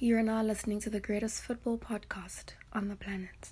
You are now listening to the greatest football podcast on the planet.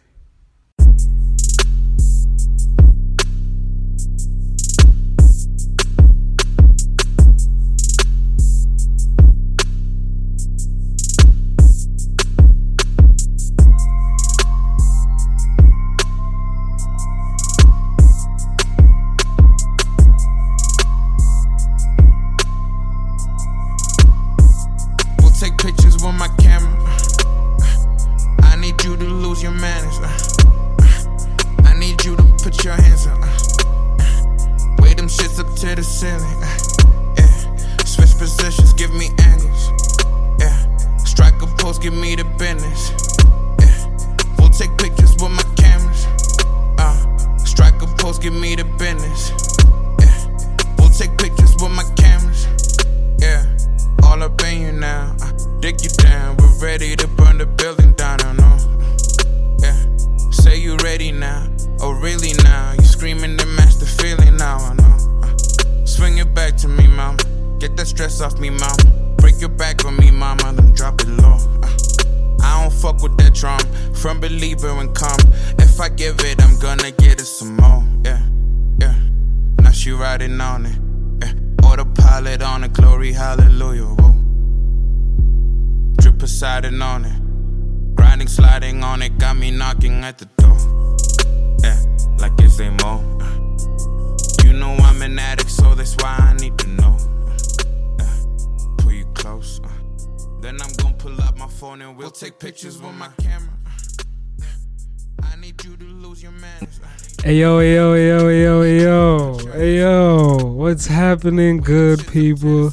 Yo, yo, yo, yo, yo, yo, what's happening, good people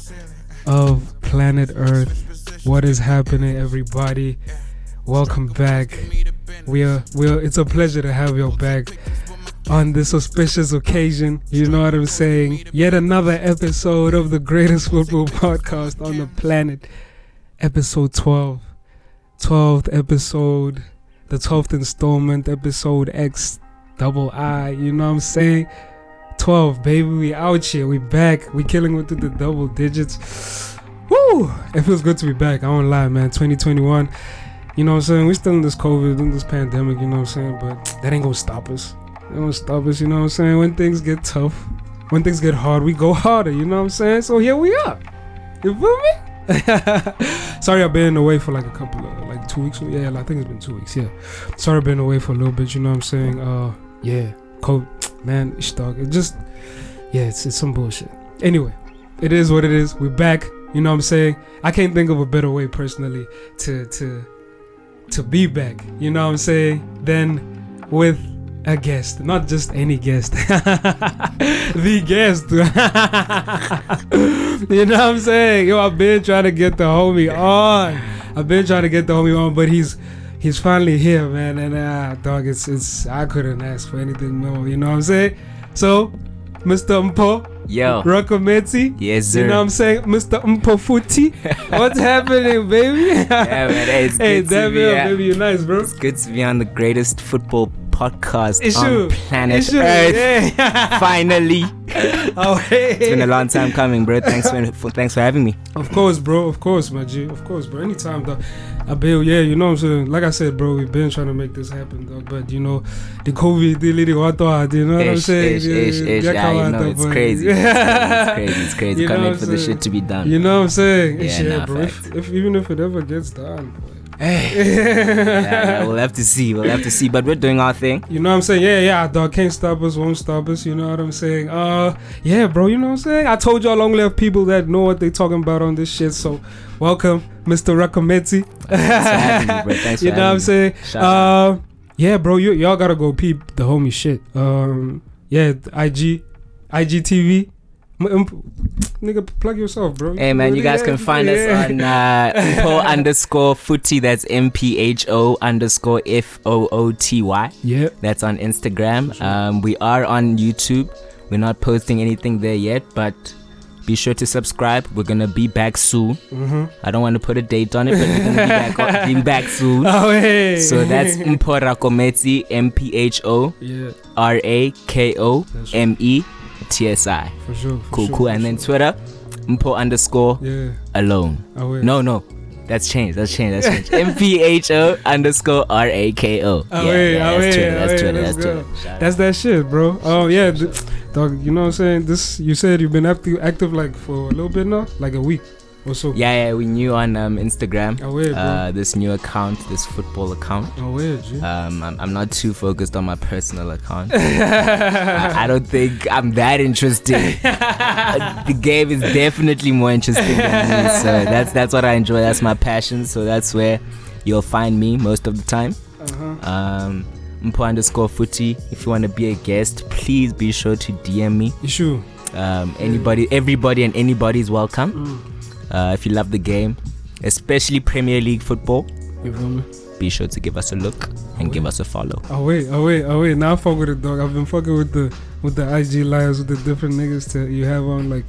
of planet Earth? What is happening, everybody? Welcome back. We are, we are. It's a pleasure to have you back on this auspicious occasion. You know what I'm saying? Yet another episode of the greatest football podcast on the planet. Episode 12, 12th episode, the 12th installment, episode X double I, you know what I'm saying? 12, baby, we out here, we back, we killing it to the double digits. Woo! It feels good to be back, I won't lie, man. 2021, you know what I'm saying? we still in this COVID, in this pandemic, you know what I'm saying? But that ain't gonna stop us. Ain't gonna stop us, you know what I'm saying? When things get tough, when things get hard, we go harder, you know what I'm saying? So here we are. You feel me? Sorry, I've been away for like a couple of two weeks. Yeah, I think it's been two weeks. Yeah, sorry, I've been away for a little bit. You know what I'm saying? Uh, yeah, cold man, ish dog. It just, yeah, it's it's some bullshit. Anyway, it is what it is. We're back. You know what I'm saying? I can't think of a better way personally to to to be back. You know what I'm saying? Then with a guest, not just any guest, the guest. you know what I'm saying? Yo, I've been trying to get the homie on. I've been trying to get the homie on, but he's he's finally here, man. And uh, dog, it's it's I couldn't ask for anything more. You know what I'm saying? So, Mr. Mpho, Yo. Rakometsi. Yes, sir. You know what I'm saying? Mr. Mpho Footy. What's happening, baby? Yeah, man. Hey, it's hey, good to be, uh, baby, you're nice, bro. It's good to be on the greatest football podcast Issue. on planet Issue. Earth. Yeah. Finally, oh, hey. it's been a long time coming, bro. Thanks for, for thanks for having me. Of course, bro. Of course, my G. Of course, bro. Anytime, dog. I bill, yeah, you know what I'm saying? Like I said, bro, we've been trying to make this happen, dog. But, you know, the COVID, the lady, what you know what I'm saying? ish, ish, ish. Yeah, you know, it's crazy. It's crazy. It's crazy. You know Can't what wait for the shit to be done. You know what I'm saying? Yeah, Yeah, nah, bro. If, if even if it ever gets done, boy. Hey. yeah, we'll have to see. We'll have to see. But we're doing our thing. You know what I'm saying? Yeah, yeah, dog can't stop us, won't stop us. You know what I'm saying? Uh, yeah, bro. You know what I'm saying? I told y'all long have people that know what they talking about on this shit. So, welcome, Mr. Rakometsi. Thanks for having me, bro. Thanks for you know what I'm saying? Uh, yeah, bro. You y'all gotta go peep the homie shit. Um, yeah, IG, IGTV. M- m- Nigga, plug yourself, bro. Hey man, you guys can find us on uh, Mpho underscore footy. That's M P H O underscore F O O T Y. Yeah, That's on Instagram. Um, we are on YouTube. We're not posting anything there yet, but be sure to subscribe. We're gonna be back soon. mm-hmm. I don't want to put a date on it, but we're gonna be back, be back soon. Oh hey. So that's Mpho Rakometsi, M P H O R A K O M E T S I. for sure. For Cool, sure, cool. And then sure. Twitter, Mpho underscore Yeah. alone. No, no. That's changed. That's changed. That's changed. M P H O underscore R A K O. Wait, oh, that's Twitter. That's Twitter. That's. Twitter. That's that shit, bro. Oh yeah, dog. You know what I'm saying? This you said you've been active, active like for a little bit now, like a week or so. Yeah, yeah, we knew on um, Instagram. Uh, this new account, this football account. oh Um, I'm, I'm not too focused on my personal account. I, I don't think I'm that interesting. Uh, the game is definitely more interesting than me. So that's that's what I enjoy. That's my passion. So that's where you'll find me most of the time. Uh-huh. Um, Mpho underscore footy. If you want to be a guest, please be sure to DM me. Sure? Um, anybody, everybody, and anybody is welcome. Mm. Uh, if you love the game, especially Premier League football, You feel me? be sure to give us a look and give us a follow. Oh wait, oh wait, oh wait. Now I fuck with it, dog. I've been fucking with the with the IG lives with the different niggas that you have on. Like,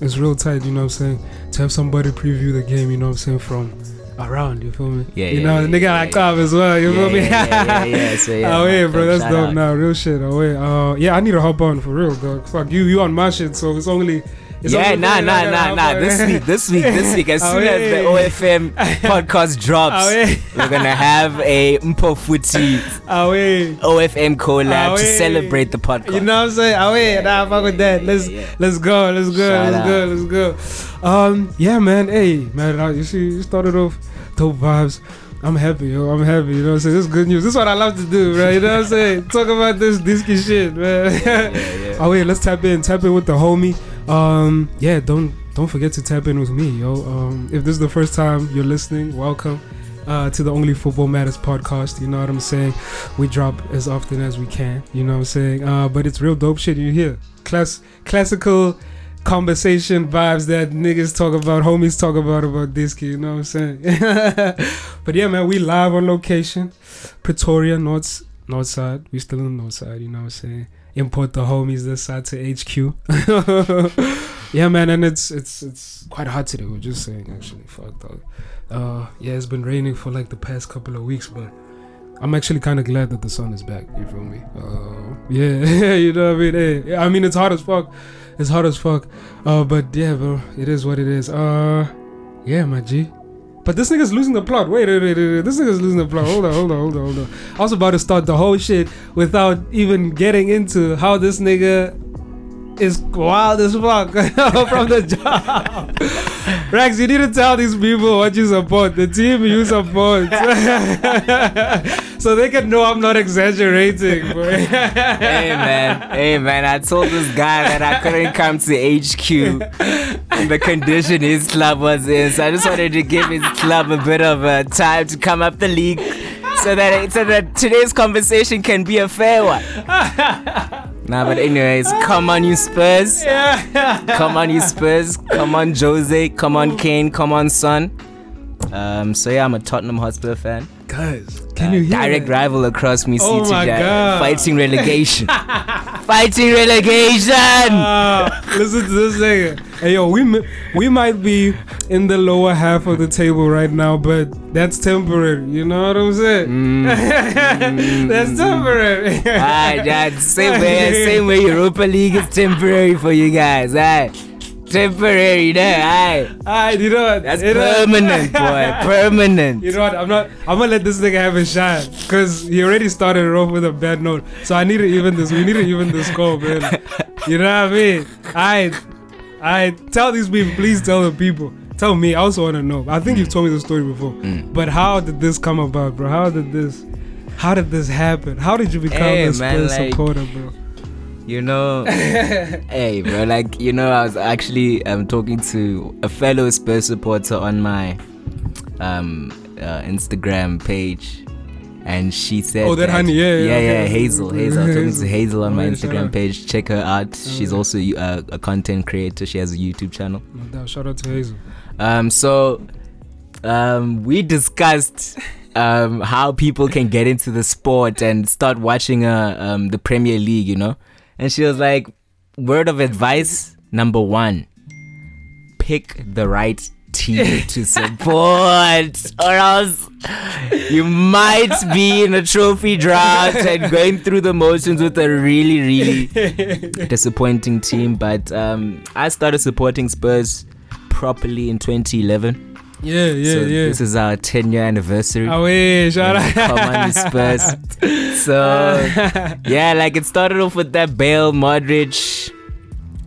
it's real tight. You know what I'm saying? To have somebody preview the game. You know what I'm saying from around. You feel me? Yeah, You yeah, know, yeah, the nigga yeah, like yeah. As well. You Yeah, feel me? yeah, yeah, yeah, yeah. So, yeah, oh man, bro, that's dope. Now, real shit. Oh wait, uh, yeah, I need to hop on for real, dog. Fuck you, you on my shit, so it's only. It's yeah, nah, nah, nah, nah. This week, this week, this week, as Oh, soon as the. OFM podcast drops, Oh we're gonna have a Mpho Footy oh yeah. OFM collab to celebrate the podcast. You know what I'm saying? Oh wait, nah, fuck with that. Let's Yeah, yeah. let's go, let's go, let's go, let's go. Um, yeah, man. Hey, man, uh, you see, you started off dope vibes. I'm happy, yo. I'm happy. You know what I'm saying? This is good news. This is what I love to do, right? You know what I'm saying? Talk about this diski shit, man. yeah, yeah. oh wait, let's tap in. Tap in with the homie. Um, yeah, don't don't forget to tap in with me, yo. Um, if this is the first time you're listening, welcome. Uh, to the Only Football Matters podcast, you know what I'm saying? We drop as often as we can, you know what I'm saying? Uh, but it's real dope shit you hear. Class, classical conversation vibes that niggas talk about, homies talk about about this kid. you know what I'm saying? but yeah, man, we live on location, Pretoria, North North Side. We still in the North Side, you know what I'm saying? Import the homies this side to HQ. yeah, man, and it's it's it's quite hot today. We're just saying, actually, fuck dog. Uh, yeah, it's been raining for like the past couple of weeks, but I'm actually kind of glad that the sun is back. You feel me? Uh, yeah, yeah, you know what I mean. Hey, I mean it's hot as fuck. It's hot as fuck. Uh, but yeah, bro, it is what it is. Uh, yeah, my G. But this nigga's losing the plot. Wait, wait, wait, wait. This nigga's losing the plot. Hold on, hold on, hold on, hold on. I was about to start the whole shit without even getting into how this nigga is wild as fuck from the job. Rex, you need to tell these people what you support, the team you support, so they can know I'm not exaggerating. Hey man, hey man, I told this guy that I couldn't come to HQ in the condition his club was in, so I just wanted to give his club a bit of a time to come up the league, so that so that today's conversation can be a fair one. Nah, but anyways, come on you Spurs, come on you Spurs, come on Jose, come on Kane, come on Son. Um, so yeah, I'm a Tottenham Hotspur fan. Guys, can Uh, you hear direct that? rival across me, Oh my guy, God. fighting relegation, fighting relegation. Ah, listen to this nigga. Hey yo, we we might be in the lower half of the table right now, but that's temporary. You know what I'm saying? Mm. that's temporary. Alright. Same way, same way. Europa League is temporary for you guys. Alright, temporary there. Alright, Alright, you know what? that's You know- permanent, boy. Permanent. You know what? I'm not. I'm gonna let this nigga have a shot because he already started off with a bad note. So I need to even this. We need to even the score, man. You know what I mean? I, I tell these people. Please tell the people. Tell me. I also want to know. I think you've told me the story before. Mm. But how did this come about, bro? How did this? How did this happen? How did you become Hey, a man, like- supporter, bro? You know, hey, bro. Like, you know, I was actually um talking to a fellow Spurs supporter on my um uh, Instagram page. And she said, Oh, that honey, yeah, yeah, yeah, yeah, Hazel, Hazel. I'm talking to Hazel on my Instagram page. Check her out. She's also uh, a content creator. She has a YouTube channel. Shout out to Hazel. Um, so um, we discussed um, how people can get into the sport and start watching uh, um, the Premier League, you know. And she was like, "Word of advice number one: pick the right team to support, or else you might be in a trophy drought and going through the motions with a really, really disappointing team. But um, I started supporting Spurs properly in 2011. Yeah, yeah, so yeah. This is our 10 year anniversary. Shout And out. Come on, Spurs. So yeah, like it started off with that Bale, Modric,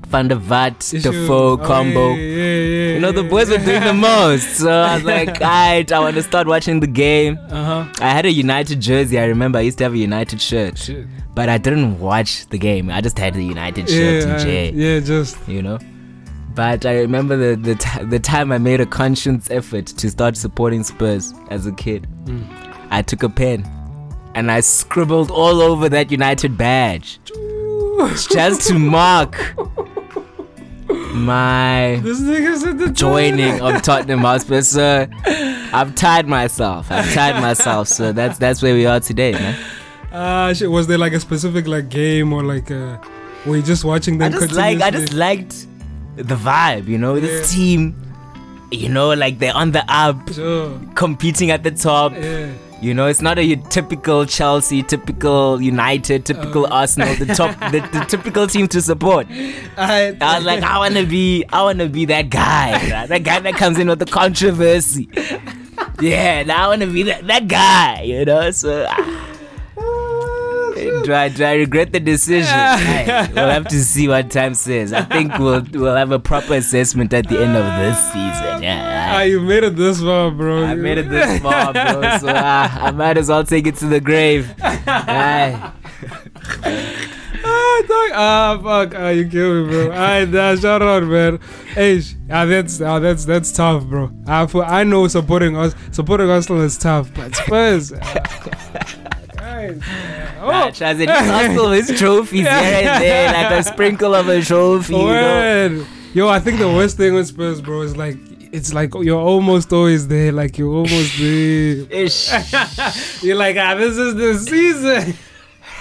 Van der Vaart, Issue. Defoe combo. Yeah, yeah, You know, the yeah, boys were doing the most. So I was like, alright, I want to start watching the game. Uh-huh. I had a United jersey. I remember I used to have a United shirt, Shit. but I didn't watch the game. I just had the United shirt in J, yeah, just you know. But I remember the the, t- the time I made a conscious effort to start supporting Spurs as a kid. Mm. I took a pen and I scribbled all over that United badge just to mark my this nigga the joining of Tottenham Hotspur. So I've tied myself. I've tied myself. So that's that's where we are today, man. Ah, shit. Was there like a specific like game or like uh, were you just watching them? I just like I just liked the vibe, you know. This team, you know, like they're on the up, Sure. competing at the top. Yeah. You know, it's not a typical Chelsea, typical United, typical Uh. Arsenal, the top, the, the typical team to support. I, I was like, I wanna be, I wanna be that guy, right? that guy that comes in with the controversy. Yeah, now I wanna be that, that guy, you know. So, ah, do I, do I regret the decision? Hey, we'll have to see what time says. I think we'll we'll have a proper assessment at the end of this season. Yeah. ah, you made it this far, bro. I made it this far, bro. So uh, I might as well take it to the grave. Aye. Ah, dog. ah, fuck. Ah, you kill me, bro. Alright, nah, shout out, man. Hey, ah, that's ah, that's that's tough, bro. I for, I know supporting us supporting Arsenal is tough, but Spurs. ah, guys, oh, Shaz, it hustle his trophies here and there, like a sprinkle of a trophy. You know? Yo, I think the worst thing with Spurs, bro, is like it's like you're almost always there, like you're almost there. You're like, ah, this is the season.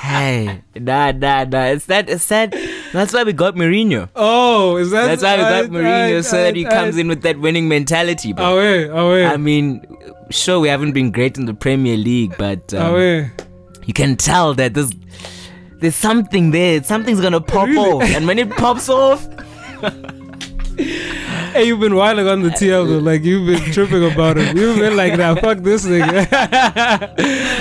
Hey, nah, nah, nah. It's that. It's that. That's why we got Mourinho. Oh, is that? That's why we got Aight, Mourinho, aight, so that he comes in with that winning mentality, bro. Away, away, I mean, sure, we haven't been great in the Premier League, but um, away. You can tell that there's there's something there. Something's gonna pop Really? off, and when it pops off, Hey, you've been whiling on the TL though, like you've been tripping about it. You've been like, nah, fuck this nigga.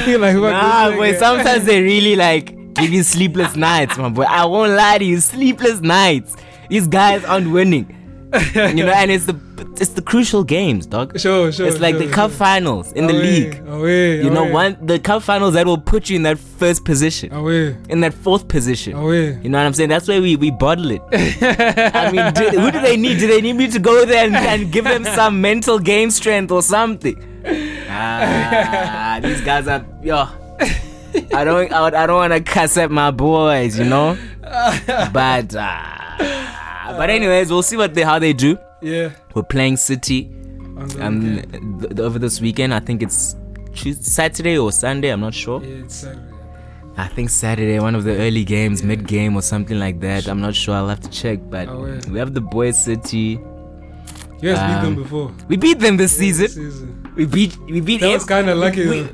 You're like, fuck nah, this boy. Sometimes they really like give you sleepless nights, my boy. I won't lie to you, sleepless nights. These guys aren't winning, you know, and it's the it's the crucial games, dog. Sure, sure. It's like sure, the cup sure. finals in the league. Away, You know, away, one the cup finals that will put you in that first position, Away, in that fourth position. away. You know what I'm saying? That's why we, we bottle it. I mean, do, who do they need? Do they need me to go there and, and give them some mental game strength or something? Ah, these guys are yo. I don't I, I don't want to cuss at my boys, you know. But uh, but anyways, we'll see what they how they do. Yeah. We're playing City um th- th- over this weekend. I think it's Tuesday, Saturday or Sunday. I'm not sure. Yeah, it's Saturday. I think Saturday, one of the early games, mid game or something like that. I'm not sure. I'll have to check. But Oh, yeah. we have the boys City. You guys beat them Um, before. We beat them this This season. season. We beat. We beat. That was kind of lucky. we-.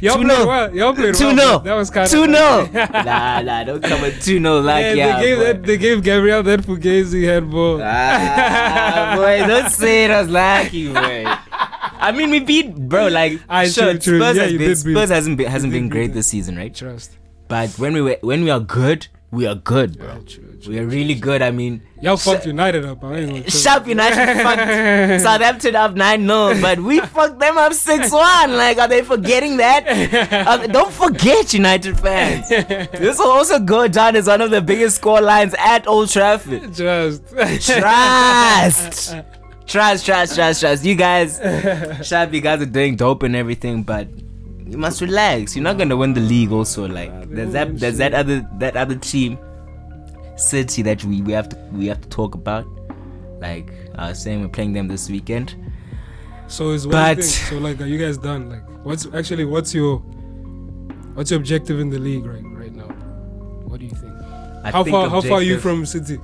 Y'all Two played nil. well. Y'all played Two well. nil. That was kind of Two nil. nah, nah, don't come with two nil like Yeah, yeah. they gave that. They gave Gabriel that Fugazi head ball. Ah, boy, don't say it was lucky, boy. I mean, we beat, bro. Like, I- sure, true, true. Spurs, Yeah, has been, Spurs hasn't been hasn't been great this season, right? Trust. But when we were, when we are good, we are good, bro. True, true. We are really good. I mean, Y'all fucked United up. I ain't gonna tell Sharp United fucked Southampton up 9 0, but we fucked them up 6 1. Like, are they forgetting that? Uh, don't forget, United fans. This will also go down as one of the biggest score lines at Old Trafford. Just. Trust. Trust, trust, trust, trust. You guys, Sharp, you guys are doing dope and everything, but you must relax. You're not gonna win the league. Also, like there's that, there's that other, that other team, City, that we, we have to, we have to talk about. Like I was saying, we're playing them this weekend. So is But- So like, are you guys done? Like, what's actually what's your what's your objective in the league right right now? What do you think? I how think far how far are you from City?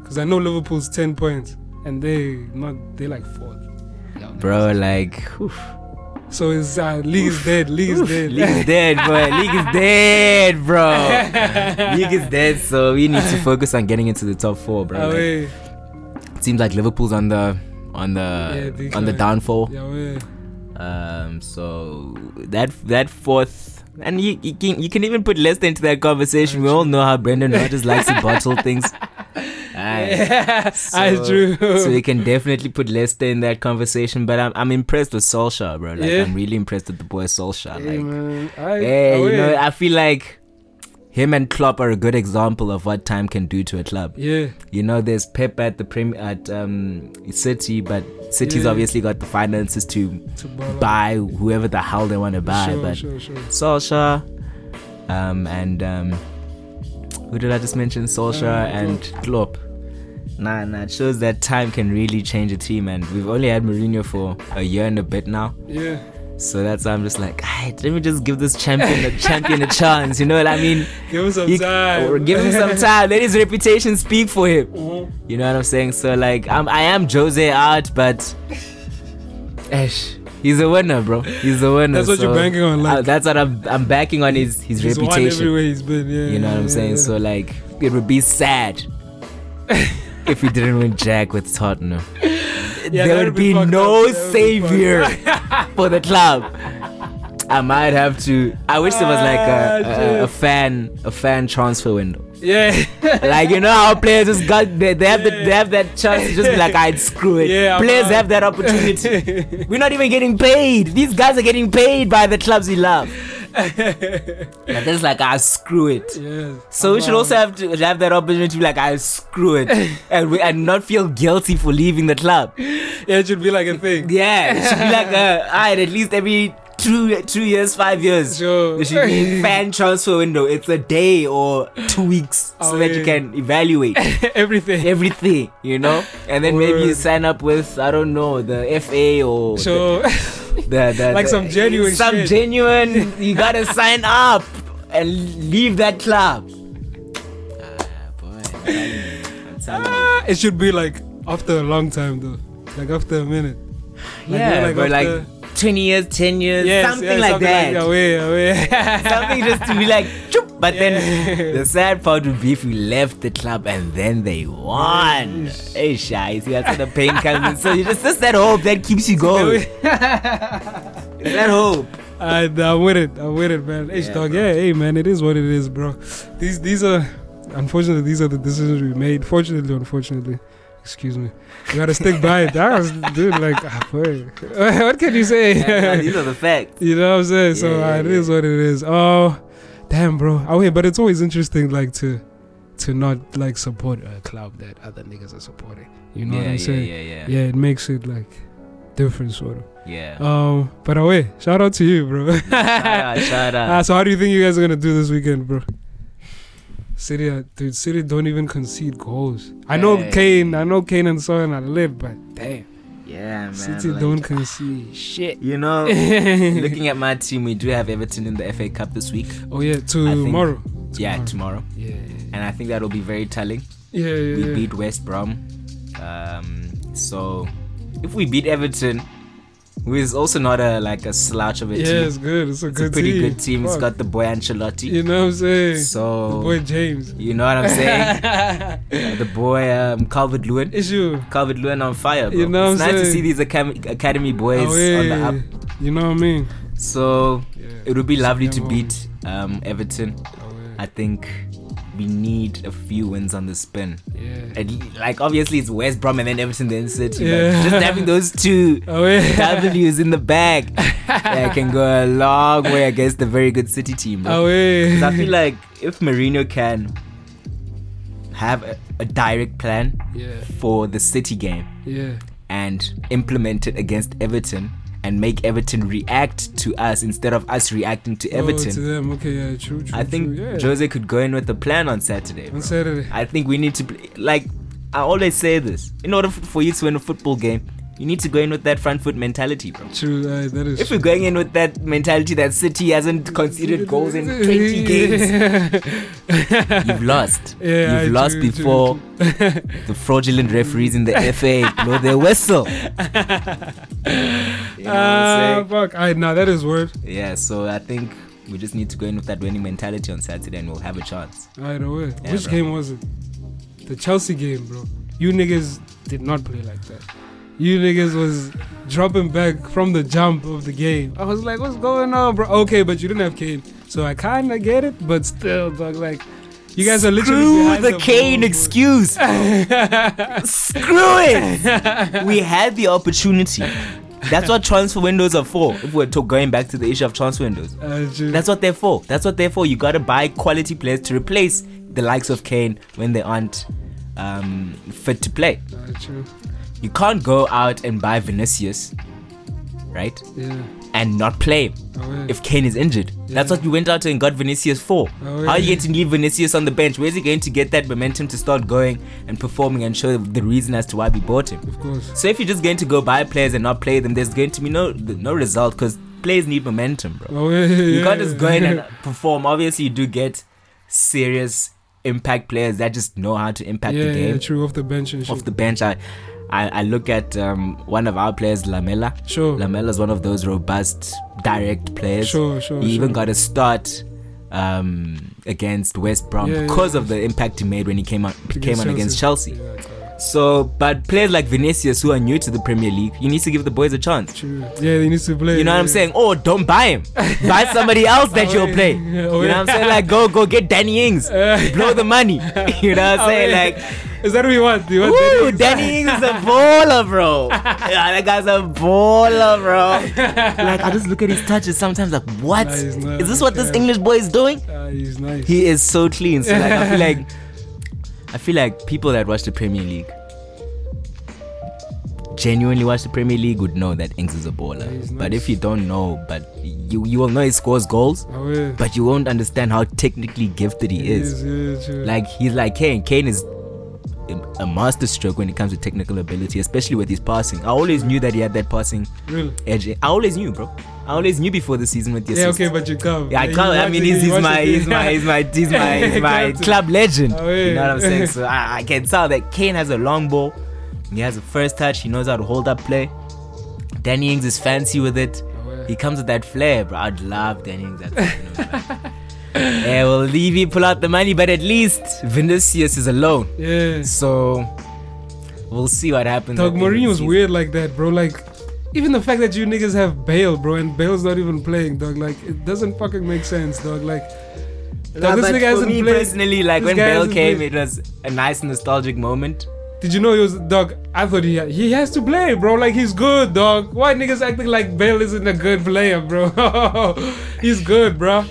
Because I know Liverpool's ten points and they not they like fourth. Bro? Like, whew, So is uh, league is dead. League is dead. league is dead, bro. League is dead, bro. league is dead. So we need to focus on getting into the top four, bro. Like, Away. seems like Liverpool's on the on the Yeah, on the downfall. Yeah. Um, so that that fourth, and you you can, you can even put Leicester into that conversation. We all know how Brendan Rodgers likes to bottle things. Aye. Yeah, that's true. so you can definitely put Leicester in that conversation. But I'm I'm impressed with Solskjaer, bro. Like Yeah. I'm really impressed with the boy Solskjaer. Hey, Like, man. I, hey, you know. I feel like him and Klopp are a good example of what time can do to a club. yeah, You know, there's Pep at the Prem at um City, but City's Yeah. obviously got the finances to to buy whoever the hell they want to buy. Sure, but sure, sure. Solskjaer, um, and um, who did I just mention? Solskjaer Uh, and Klopp. Nah, nah, it shows that time can really change a team, and we've only had Mourinho for a year and a bit now. Yeah, So that's why I'm just like, "Aight, let me just give this champion a champion a chance. You know what I mean? give him some He- time. give him some time. Let his reputation speak for him. Mhm. You know what I'm saying? So like, I'm I am Jose out, but Esh, he's a winner, bro. He's a winner. That's what you're banking on, like- uh, that's what I'm I'm backing on his his He's won reputation. everywhere he's been. Yeah, You know what I'm yeah, saying? yeah. So like, it would be sad if he didn't win Jack with Tottenham. Yeah, there would be fucked no up. Be savior for the club. I might have to. I wish there was like Ah, a, a, a fan a fan transfer window. yeah, Like you know how players just got they, they have the, they have that chance to just be like I'd screw it. Yeah, players have that opportunity. We're not even getting paid. These guys are getting paid by the clubs we love. But there's like I screw it. yeah. So we should also have to have that opportunity to be like I screw it and we, and not feel guilty for leaving the club. Yeah, it should be like a thing. Yeah, it should be like uh, alright, at least every two two years, five years. Sure. There should be fan transfer window. It's a day or two weeks so that you can evaluate Everything. everything, you know? And then maybe you sign up with I don't know, the FA or So, the, the, the Like some genuine some shit. genuine you gotta sign up and leave that club. Ah boy, I'm telling you. I'm telling you. Ah, it should be like after a long time though, like after a minute. Like, Yeah, like but like after- 20 years, 10 years, Yes, something yeah, like something that. away, away. something just to be like, choop. but then the sad part would be if we left the club and then they won. Hey, shy, you see that's where the pain comes in. So you just just that hope that keeps you going. that hope. I, I'm with it. I'm with it, man. H Yeah, dog. bro. Yeah, hey, man. It is what it is, bro. These these are, unfortunately, these are the decisions we made. Fortunately, unfortunately, excuse me. You gotta stick by it. That was, dude. Like, ah, what can you say? Yeah, these are the facts. You know what I'm saying? So Yeah, uh, yeah, it is what it is. Oh, damn, bro. Oh, yeah, but it's always interesting, like to to not like support a club that other niggas are supporting. You know yeah, what I'm yeah, saying? yeah, yeah, Yeah, it makes it like different, sort of. yeah. Um, but away, shout out to you, bro. shout out, shout out. Ah, so how do you think you guys are gonna do this weekend, bro? City, dude, City don't even concede goals. I know Hey. Kane, I know Kane and Son are lit, but damn, yeah, man. City like, don't concede shit. You know, looking at my team, we do have Everton in the FA Cup this week. oh yeah, I think- tomorrow. Yeah, tomorrow. Yeah, yeah, And I think that'll be very telling. yeah, yeah. we yeah. beat West Brom. Um, so if we beat Everton, who is also not a like a slouch of a Yeah, team, it's good. It's a it's good a pretty team. good team. It's got the boy Ancelotti. You know what I'm saying? so the boy James. you know what I'm saying? Uh, the boy um, Calvert Lewin. Issue. Calvert Lewin on fire, bro. You know it's what I'm nice to see these academy, academy boys Away. on the up. You know what I mean? So Yeah. it would be lovely to beat um, Everton. I think we need a few wins on the spin. Yeah. Le- like obviously it's West Brom and then Everton then City. Yeah. But just having those two oh, Away. W's in the bag yeah, can go a long way against the very good City team. Bro. Oh, Away. 'Cause I feel like if Mourinho can have a, a direct plan Yeah. for the City game Yeah. and implement it against Everton and make Everton react to us instead of us reacting to Everton. Oh, Everton, to them. Okay, yeah, true, true. I think true. yeah. Jose could go in with a plan on Saturday. bro. on Saturday. I think we need to play, like I always say this. In order for you to win a football game, you need to go in with that front foot mentality, bro. True, uh, that is. If we're going in with that mentality that City hasn't conceded goals in 20 games, you've lost. Yeah, you've lost true, true, before the fraudulent referees in the FA blow their whistle. You know Ah, saying? fuck. I nah, that is word. Yeah, so I think we just need to go in with that winning mentality on Saturday and we'll have a chance. Right away. Yeah, Which bro. game was it? The Chelsea game, bro. You niggas did not play like that. You niggas was dropping back from the jump of the game. I was like, what's going on, bro? Okay, but you didn't have Kane, so I kind of get it, but still, dog, like. You guys are literally Screw the Kane excuse. Screw it. we had the opportunity. That's what transfer windows are for. If we're going back to the issue of transfer windows, Uh, that's what they're for. That's what they're for. You gotta buy quality players to replace the likes of Kane when they aren't um, fit to play. Uh, true. You can't go out and buy Vinicius, right? Yeah. And not play him Oh, yeah. if Kane is injured. That's what you went out and got Vinicius for. Oh, How are you going to leave Vinicius on the bench? Where's he going to get that momentum to start going and performing and show the reason as to why we bought him? of course. So if you're just going to go buy players and not play them, there's going to be no no result because players need momentum, bro. Oh, yeah, yeah, You can't just go in and perform. Obviously, you do get serious impact players that just know how to impact yeah, the game yeah, true. Off the bench and shit. off the bench. I, I, I look at um, one of our players, Lamela. Sure. Lamela's one of those robust, direct players. Sure, sure. He even sure. got a start um, against West Brom Yeah, because yeah. of the impact he made when he came on came on against Chelsea. Yeah. So, but players like Vinicius who are new to the Premier League, you need to give the boys a chance. True. Yeah, he need to play. You know what I'm saying? Oh, don't buy him. buy somebody else that you'll play. Yeah, You know what I'm saying? Like go go get Danny Ings. Blow the money. You know what I'm saying? Like is that what you want? Do you want Woo, Danny Danny Ings is a baller, bro. yeah, that guy's a baller, bro. Like I just look at his touches sometimes, like what? Nah, Is this what this. English boy is doing? Ah, he's nice. He is so clean. So like I feel like I feel like people that watch the Premier League genuinely watch the Premier League would know that Ings is a baller. he's But nice. if you don't know, but you you will know he scores goals, oh, yeah. but you won't understand how technically gifted he, He is. yeah, true. Like he's like Kane. Kane is a- a master stroke when it comes to technical ability, especially with his passing. I always knew that he had that passing Really? edge. I always knew, bro. I always knew before the season with the Yeah, assists. okay, but you come. Yeah, I can't. I mean, he's, he's my, he's my, he's my, he's my, he's my club legend. Oh, yeah. You know what I'm saying? So I, I can tell that Kane has a long ball. He has a first touch. He knows how to hold up play. Danny Ings is fancy with it. Oh, yeah. He comes with that flair, bro. I'd love Danny Ings. at yeah, well, Levy pull out the money, but at least Vinicius is alone. Yeah. So we'll see what happens. Dog at the end of the Mourinho's weird like that, bro. Like, even the fact that you niggas have Bale, bro, and Bale's not even playing, dog. Like, it doesn't fucking make sense, dog. Like, dog, this nigga for hasn't me played. personally, like when Bale came, played. it was a nice nostalgic moment. Did you know he was dog? I thought he he has to play, bro. Like he's good, dog. Why niggas acting like Bale isn't a good player, bro? he's good, bro.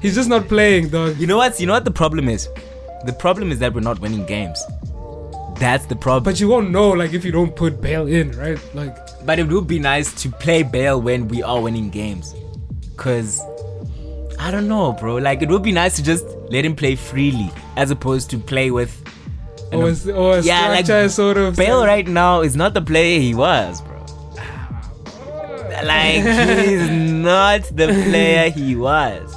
He's just not playing, dog. You know what? You know what the problem is? The problem is that we're not winning games. That's the problem. But you won't know, like, if you don't put Bale in, right? Like, But it would be nice to play Bale when we are winning games. Cause I don't know, bro. Like it would be nice to just let him play freely as opposed to play with or, a- or a yeah, like sort of. Bale right now is not the player he was, bro. Like he's not the player he was.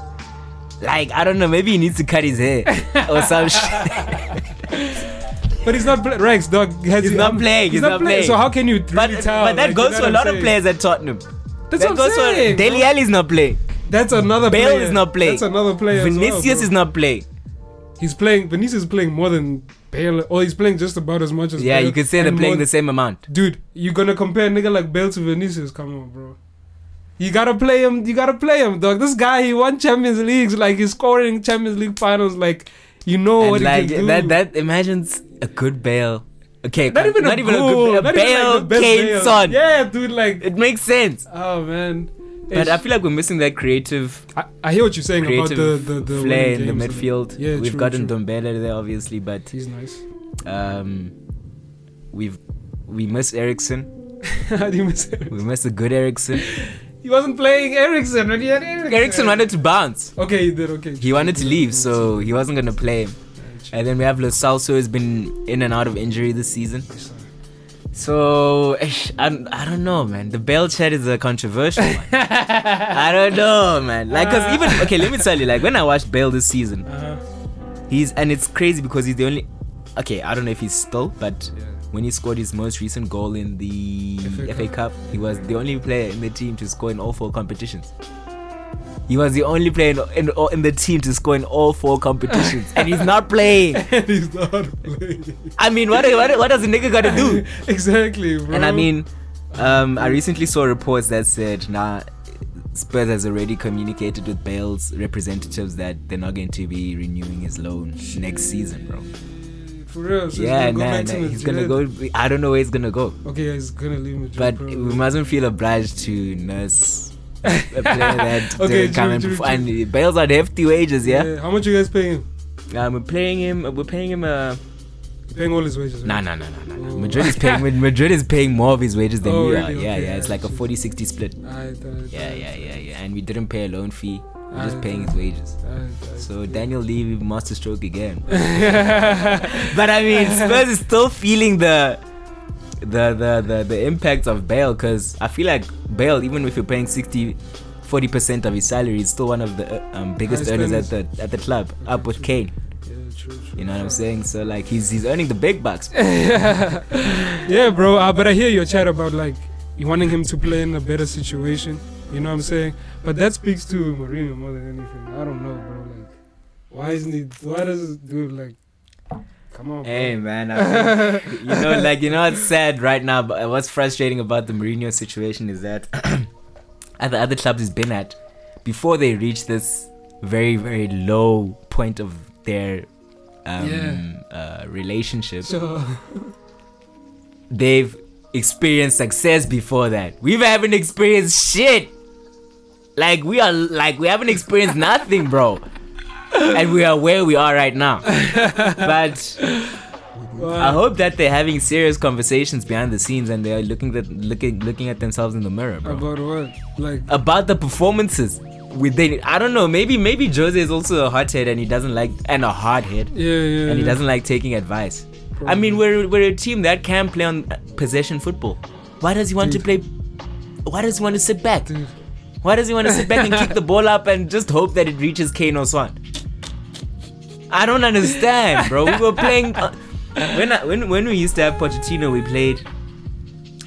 Like I don't know, maybe he needs to cut his hair or some shit. But he's not play- Rex, dog. Has He's he- not um, playing, he's not playing. So how can you really But, tell? but that like, goes you know to a lot I'm of players at Tottenham. That's that what goes I'm saying. Dele. Alli's not playing. That's another player. Bale player. is not playing. That's another player. as well, Vinicius is not playing. He's playing. Vinicius is playing more than Bale, or he's playing just about as much as. Yeah, Bale you could say they're playing the same amount. Dude, you're gonna compare a nigga like Bale to Vinicius? Come on, bro. You gotta play him. You gotta play him, dog. This guy, he won Champions Leagues. Like he's scoring Champions League finals. Like you know and what like he can do. that, that imagines a good Bale. Okay, not even not a even a goal, good a not even Bale like the Kane son. Yeah, dude. Like, It makes sense. oh man. But Ish. I feel like we're missing that creative, I, I hear what you're saying about the the, the flair in the midfield. Yeah, We've true, gotten true. Dombele there, obviously, but He's nice. um, we've we miss Eriksen. How do you miss it? We miss a good Eriksen. He wasn't playing Eriksen when he had Eriksen. Eriksen wanted to bounce. Okay, he did. Okay. He wanted to leave, so he wasn't gonna play him. And then we have Lo Celso who's been in and out of injury this season. So I, I don't know, man. The Bale chat is a controversial one. I don't know, man. Like, cause even okay, let me tell you. Like when I watched Bale this season, Uh-huh. he's and it's crazy because he's the only. Okay, I don't know if he's still, but. When he scored his most recent goal in the FA FA, Cup, he was the only player in the team to score in all four competitions. He was the only player in, in, in the team to score in all four competitions, and he's not playing. and he's not playing. I mean, what what, what does a nigga gotta do? exactly, bro. And I mean, um, I recently saw reports that said, nah, Spurs has already communicated with Bale's representatives that they're not going to be renewing his loan next season, bro. For real. So yeah, he's gonna go nah, nah, to he's gonna go. I don't know where he's gonna go, Okay, he's gonna leave Madrid. but probably. we mustn't feel obliged to nurse a player that Okay, didn't come and perform. And Bale's on hefty wages, yeah. How much you guys paying him? Um, we're paying him. We're paying him a. You're paying all his wages. Nah, right? nah, nah, nah, nah. Oh. Madrid is paying. Madrid is paying more of his wages than Oh, we are. Yeah, Okay, yeah. It's like a shit. 40-60 split. Aight, aight, Yeah, aight, yeah, yeah, yeah. And we didn't pay a loan fee. We're just paying his wages. aight, aight. So Daniel Levy masterstroke again. but I mean, Spurs is still feeling the the the the, the impact of Bale because I feel like Bale, even if you're paying 60 40 percent of his salary, is still one of the uh, um, biggest earners at the at the club, up with Kane. True, true. You know what I'm saying? So like he's he's earning the big bucks. yeah, bro. Uh, but I hear your chat about like wanting him to play in a better situation. You know what I'm saying? But that speaks to Mourinho more than anything. I don't know, bro. Like, why isn't he? Why does this dude like? Come on, bro. Hey man, I think, you know, like you know what's sad right now, but what's frustrating about the Mourinho situation is that at the other clubs he's been at, before they reach this very very low point of their um, Yeah. uh, relationship, So they've experienced success before that. We haven't experienced shit. Like we are like we haven't experienced nothing, bro. And we are where we are right now. But I hope that they're having serious conversations behind the scenes and they're looking at looking looking at themselves in the mirror, bro. about what? Like, About the performances. Within I don't know, maybe maybe Jose is also a hothead and he doesn't like and a hard head yeah, yeah. and he yeah. doesn't like taking advice. I mean, we're we're a team that can play on possession football. Why does he want to play? Why does he want to sit back? Dude. Why does he want to sit back and kick the ball up and just hope that it reaches Kane or Son? I don't understand, bro. We were playing uh, when I, when when we used to have Pochettino. We played.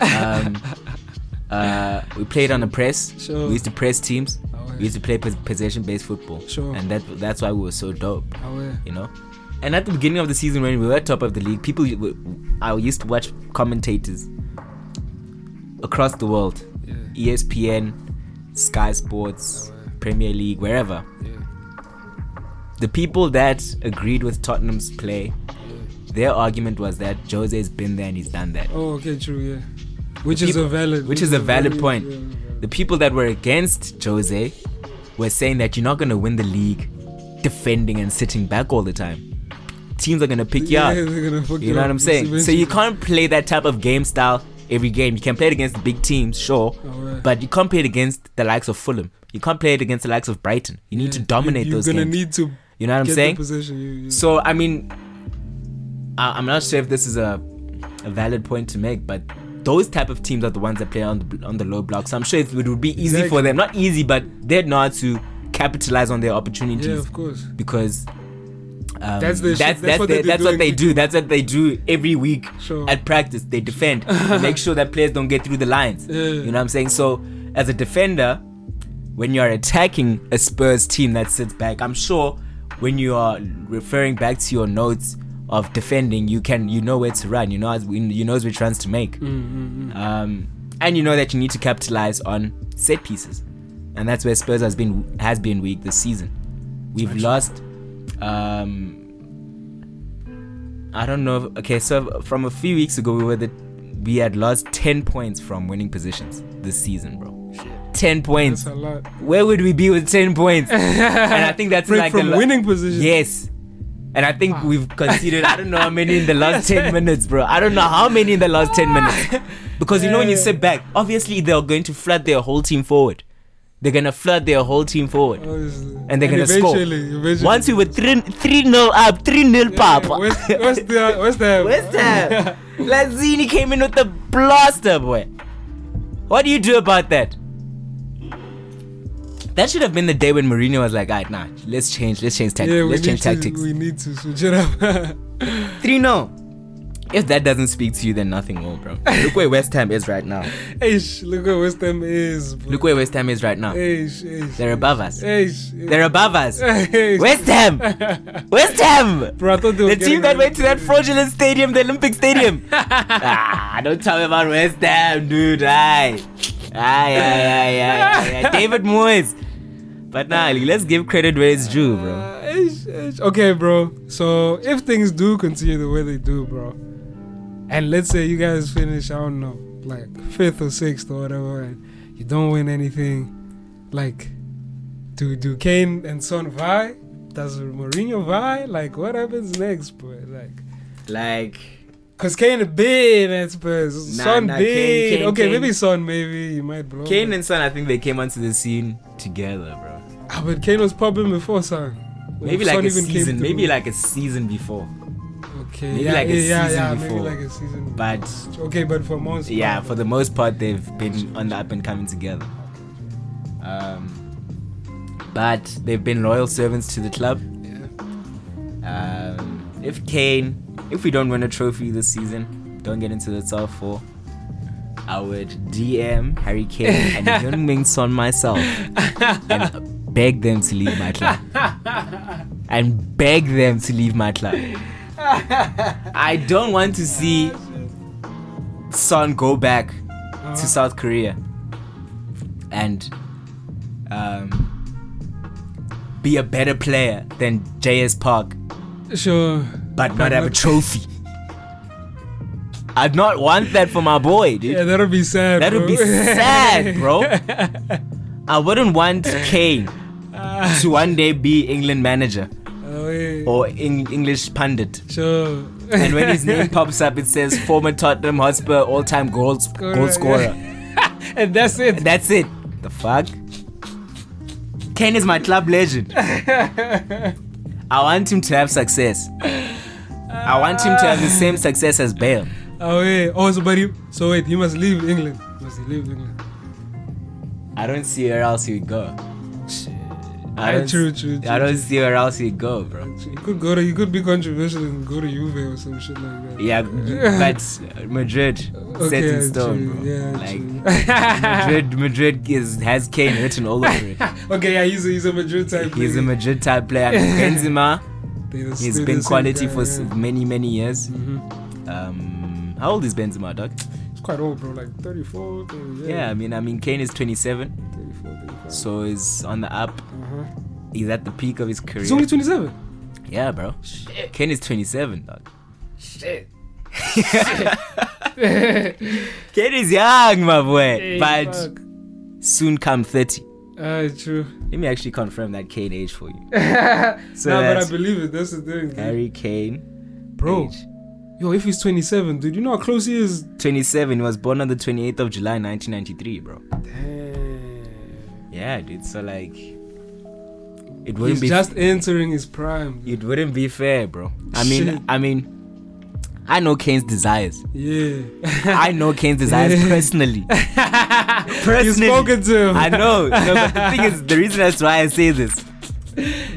Um, uh, we played on the press. Sure. We used to press teams. We used to play pos- possession-based football, Sure. and that that's why we were so dope you know. And at the beginning of the season, when we were top of the league, people, I used to watch commentators across the world, Yeah. ESPN, Sky Sports, Premier League, wherever. The people that agreed with Tottenham's play, their argument was that Jose's been there and he's done that. Oh, okay, true, yeah. Which is a valid. which is a valid very- point. yeah, yeah. The people that were against Jose were saying that you're not going to win the league defending and sitting back all the time. Teams are going to pick you yeah, up. gonna fuck You know what I'm saying? So you can't play that type of game style every game. You can play it against the big teams, sure, Oh, yeah. but you can't play it against the likes of Fulham. You can't play it against the likes of Brighton. You need Yeah. to dominate you, those You're gonna need to you know what I'm saying? You, you, So I mean, I, I'm not sure if this is a, a valid point to make, but those type of teams are the ones that play on the on the low block. So I'm sure it would be easy Exactly. for them. Not easy, but they'd know how to capitalize on their opportunities yeah, of course. because. Um, That's shit. that's, That's that's, what their- they do that's what they do. That's what they do every week Sure. at practice. They defend, They make sure that players don't get through the lines. Yeah. You know what I'm saying? So, as a defender, when you're attacking a Spurs team that sits back, I'm sure when you are referring back to your notes of defending, you can you know where to run. You know as- you know which runs to make, Mm, um, and you know that you need to capitalize on set pieces, and that's where Spurs has been has been weak this season. We've lost. Um, I don't know. Okay, so from a few weeks ago, we were the we had lost ten points from winning positions this season, bro. Ten points. That's a lot. Where would we be with ten points? and I think that's Break like from the la- winning position. Yes. And I think we've conceded I don't know how many in the last 10 minutes, bro. I don't know how many in the last 10 minutes. Because you know when you sit back, obviously they're going to flood their whole team forward. They're to flood their whole team forward. Obviously. And they're gonna score. eventually, Eventually, Once we were 3 3 0 up, 3 0 Yeah, pop. West, West, Ham- West Ham. West Ham. Lanzini came in with the blaster, boy. What do you do about that? That should have been the day when Mourinho was like, alright, nah, let's change, let's change tactics. Yeah, let's change to. tactics. We need to switch it up. 3 0. If that doesn't speak to you, then nothing will, bro. Look where West Ham is right now. Eish, look where West Ham is. Bro. Look where West Ham is right now. They're above us. They're above us. West Ham. West Ham. Bro, I they The team that went to that fraudulent stadium, the Olympic Stadium. ah, don't tell me about West Ham, dude. Aye. Aye, aye, aye, aye, aye. David Moyes. But nah, let's give credit where it's due, bro. Eish. Okay, bro. So if things do continue the way they do, bro, and let's say you guys finish, I don't know, like fifth or sixth or whatever, and you don't win anything, like, do do Kane and Son vie? Does Mourinho vie? Like, what happens next, boy? Like. Like, Cause Kane big at Spurs. Nah, Son nah, big. Kane- Kane- okay, Kane- maybe Son. Maybe you might blow. Kane and Son, I think they came onto the scene together, bro. Ah, but Kane was popping before Son. Maybe Son like a season, maybe like a season before. Okay, maybe yeah, like a yeah, season yeah, before. maybe like a season. But okay, but for most, yeah, part, for the most part, they've been on the up and coming together. Um, but they've been loyal servants to the club. yeah. Um, if Kane, if we don't win a trophy this season, don't get into the top four, I would DM Harry Kane and Heung-Min Son myself and beg them to leave my club. And beg them to leave my club. I don't want to see Son go back Uh-huh. to South Korea and um, be a better player than JS Park, Sure. but not have a trophy. I'd not want that for my boy, dude. Yeah, that'll be sad. that would bro. be sad, bro. I wouldn't want Kane to one day be England manager or Eng- English pundit. Sure. And when his name pops up, it says former Tottenham Hotspur all-time goals goal Correct, scorer. and that's it. That's it. The fuck? Kane is my club legend. I want him to have success. I want him to have the same success as Bale. Oh yeah. Oh, so but he, so wait, he must leave England. Must he leave England? I don't see where else he would go. I don't, true, true, true. I don't see where else he'd go, bro. He could go to. He could be controversial and go to Juve or some shit like that. Yeah, but Madrid set in stone, true, bro. yeah, like. Madrid, Madrid is has Kane written all over it. Okay, yeah, he's a, he's a Madrid type. He's a. Madrid type player. Benzema, he's been quality guy, for yeah. many many years. Mhm. Um, how old is Benzema, dog? He's quite old, bro. Like 34. 30, yeah. Yeah, I mean, I mean, Kane is 27, 34, 35. so he's on the up. He's at the peak of his career. He's only 27. yeah, bro. Kane is 27, dog. Shit. Kane is young, my boy, Hey, but fuck. soon come 30. Ah, true. Let me actually confirm that Kane age for you. So nah, but I that's believe it. That's the thing. Harry Kane, Bro, age. yo, if he's 27, dude, you know how close he is? 27. He was born on the 28th of July, 1993, bro. Damn. Yeah, dude. So like, it wouldn't He's be just entering his prime. it wouldn't be fair, bro. I mean, Shit. I mean, I know Kane's desires. Yeah. I know Kane's desires personally. You've spoken to him. I know. No, but the thing is, the reason that's why I say this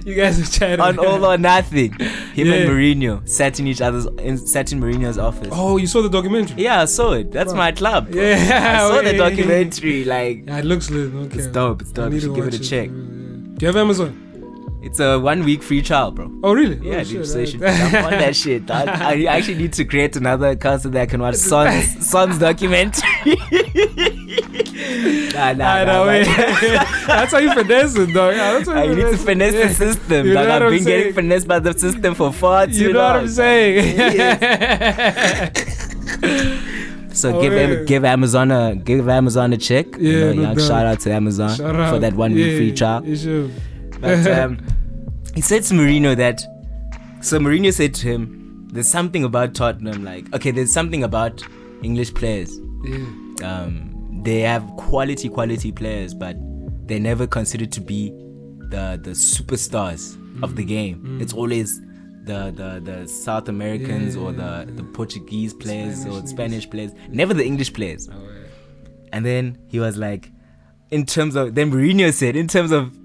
You guys are chatting. on all or nothing. Him Yeah. and Mourinho sat in each other's, in, sat in Mourinho's office. Oh, you saw the documentary? Yeah, I saw it. That's Wow. my club. bro. Yeah, I saw the documentary. Like, Yeah, it looks lit. Okay. it's dope. It's dope. You should give it a check. yeah. Do you have Amazon? It's a one week free trial, bro. Oh, really? Yeah, oh, dude, shit, so you should jump on that shit. dog. I actually need to create another account so that I can watch Son's, Son's documentary. nah, nah, I nah, know, nah. Eh. That's how you finesse it, dog. That's how you need to finesse Yeah. the system. You dog. know what I've I'm been getting saying? finessed by the system for far too You know what long. I'm saying? So Oh, give yeah. give Amazon a give Amazon a check. you Yeah, know, no shout out to Amazon Shout for out. that one week Yeah, free trial. But um, he said to Mourinho that so Mourinho said to him, "There's something about Tottenham. Like, okay, there's something about English players. Yeah. Um, they have quality, quality players, but they're never considered to be the the superstars of Mm. the game. It's always." The, the the South Americans or the, the Portuguese players Spanish or. Spanish players, never the English players. Oh, yeah. And then he was like, in terms of then Mourinho said, in terms of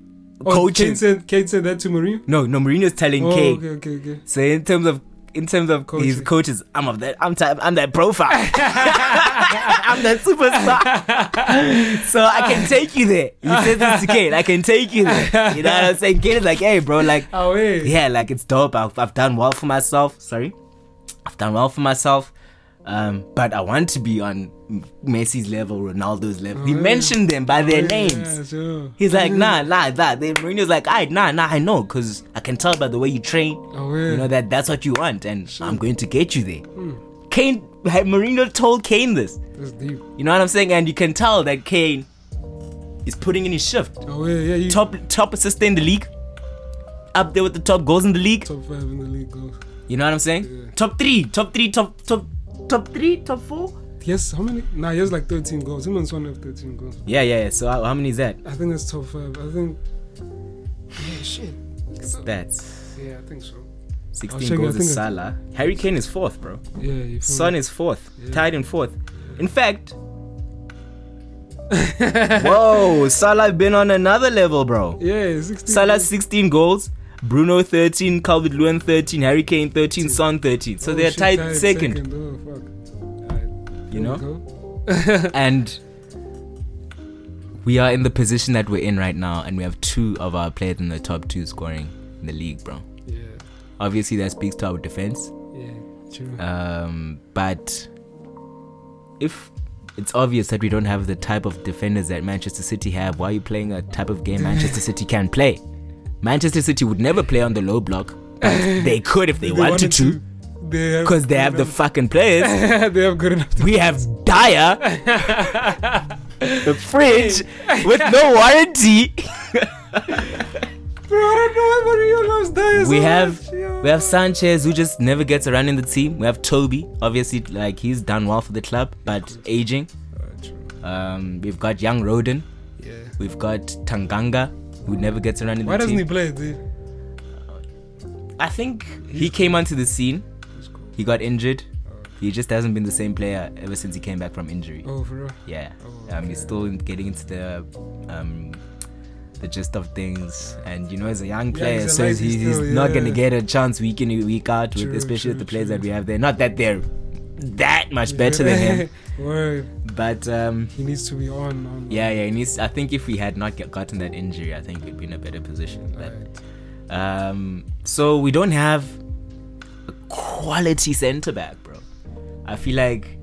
Oh, coaching. Kane said, Kane said that to Mourinho? No, no, Mourinho's telling Oh, Kane. okay, okay, okay. So in terms of in terms of his coaches, I'm of that. I'm type. I'm that profile. I'm that superstar. so I can take you there. He said this to Kane. I can take you there. You know what I'm saying? Kane is like, hey, bro, like, Oh yeah, like it's dope. I've, I've done well for myself. Sorry, I've done well for myself. Um, but I want to be on Messi's level, Ronaldo's level. he Oh, yeah. mentioned them by their Yeah, names. sure. He's like, nah, nah, that. Then Mourinho's like, I nah, nah, I know, cause I can tell by the way you train. Oh yeah. You know that that's what you want, and I'm going to get you there. Hmm. Kane, Mourinho told Kane this. That's deep. You know what I'm saying? And you can tell that Kane is putting in his shift. Oh yeah, yeah. You, Top top assist in the league, up there with the top goals in the league. top five in the league goes. You know what I'm saying? Yeah. Top three, top three, top top top three, top four. Yes, how many? Nah, he has like 13 goals. Him and Son have 13 goals. Yeah, yeah. yeah. So how, how many is that? I think that's top five. I think. Yeah, shit. Stats. Yeah, I think so. 16 check goals is think I- Salah. Harry Kane is fourth, bro. Yeah, Son is fourth, Yeah. tied in fourth. In fact, whoa, Salah been on another level, bro. Yeah, 16. Salah 16 goals, Bruno 13, Calvert Lewin 13, Harry Kane 13, Son 13. So Oh, they're shit, tied, second, Oh, fuck. Alright, you know? and we are in the position that we're in right now, and we have two of our players in the top two scoring in the league, bro. Yeah, Obviously, that speaks to our defense. yeah, true. Um, but if it's obvious that we don't have the type of defenders that Manchester City have, why are you playing a type of game Manchester City can play? Manchester City would never play on the low block. They could if they, wanted, to, because they have the fucking players. they have good enough. We have Dier, the fridge with no warranty. Bro, I don't know why Mario loves Dier we have much, we have Sanchez who just never gets around in the team. We have Toby, obviously like he's done well for the club, but aging. Uh. Um, we've got young Rodon. Yeah. We've got Tanganga, who never gets around in Why the doesn't he play, dude? I think he came onto the scene. Cool. He got injured. He just hasn't been the same player ever since he came back from injury. Oh, for real? Yeah, Oh, um, he's still getting into the um, the gist of things, and you know, as a young Yeah, player, he's so he's, lazy he's still, not gonna get a chance week in week out, with, True, especially with the players true. that we have there. Not that they're that much better than him, Word. but um, He needs to be on. on yeah, yeah. He needs, I think if we had not get, gotten that injury, I think we'd be in a better position. But Alright. Um, so we don't have a quality centre back, bro. I feel like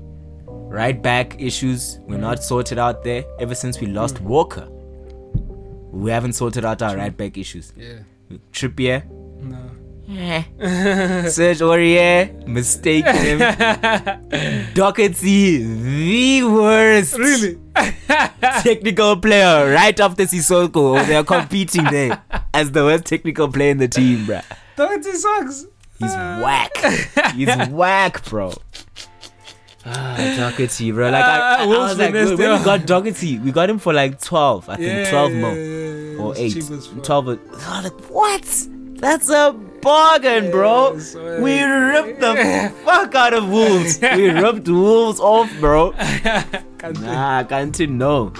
right back issues we're not sorted out there. Ever since we lost Walker, we haven't sorted out our right back issues. Yeah. Trippier, No. Eh. Serge Aurier, mistaken him. Doherty, the worst Really? technical player right after Sissoko. They are competing there as the worst technical player in the team, bruh. Doherty sucks. He's whack. He's whack, bro. Ah, Doherty, bro. Like I, I, I was like, when we got Doherty, we got him for like twelve, I think Yeah, twelve yeah, mo yeah, or it's eight, cheap as fuck. twelve. or- like, what? That's a bargain, bro. We ripped the fuck out of Wolves. we ripped Wolves off, bro. Can't Nah, can't you know?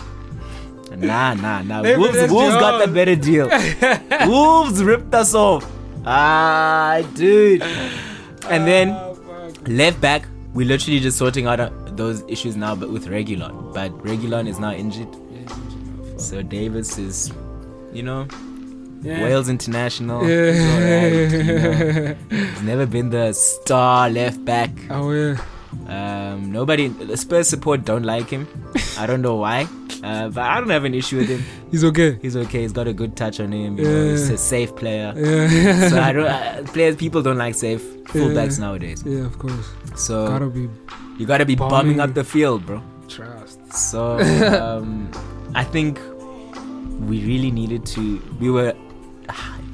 Nah, nah, nah. Maybe Wolves, Wolves got the better deal. Wolves ripped us off. Ah, dude. And then Ah, left back, we're literally just sorting out uh, those issues now, but with Reguilón. But Reguilón is now injured so Davies is, you know, Yeah. Wales international. You know. He's never been the star left back. oh yeah. Um, nobody, the Spurs support don't like him. I don't know why, uh, but I don't have an issue with him. He's okay. He's okay. He's got a good touch on him. Know, he's a safe player. Yeah. So I don't. Uh, players, people don't like safe fullbacks Yeah. nowadays. yeah, of course. So Gotta be you gotta be bombing bombing. up the field, bro. trust. So um, I think we really needed to. We were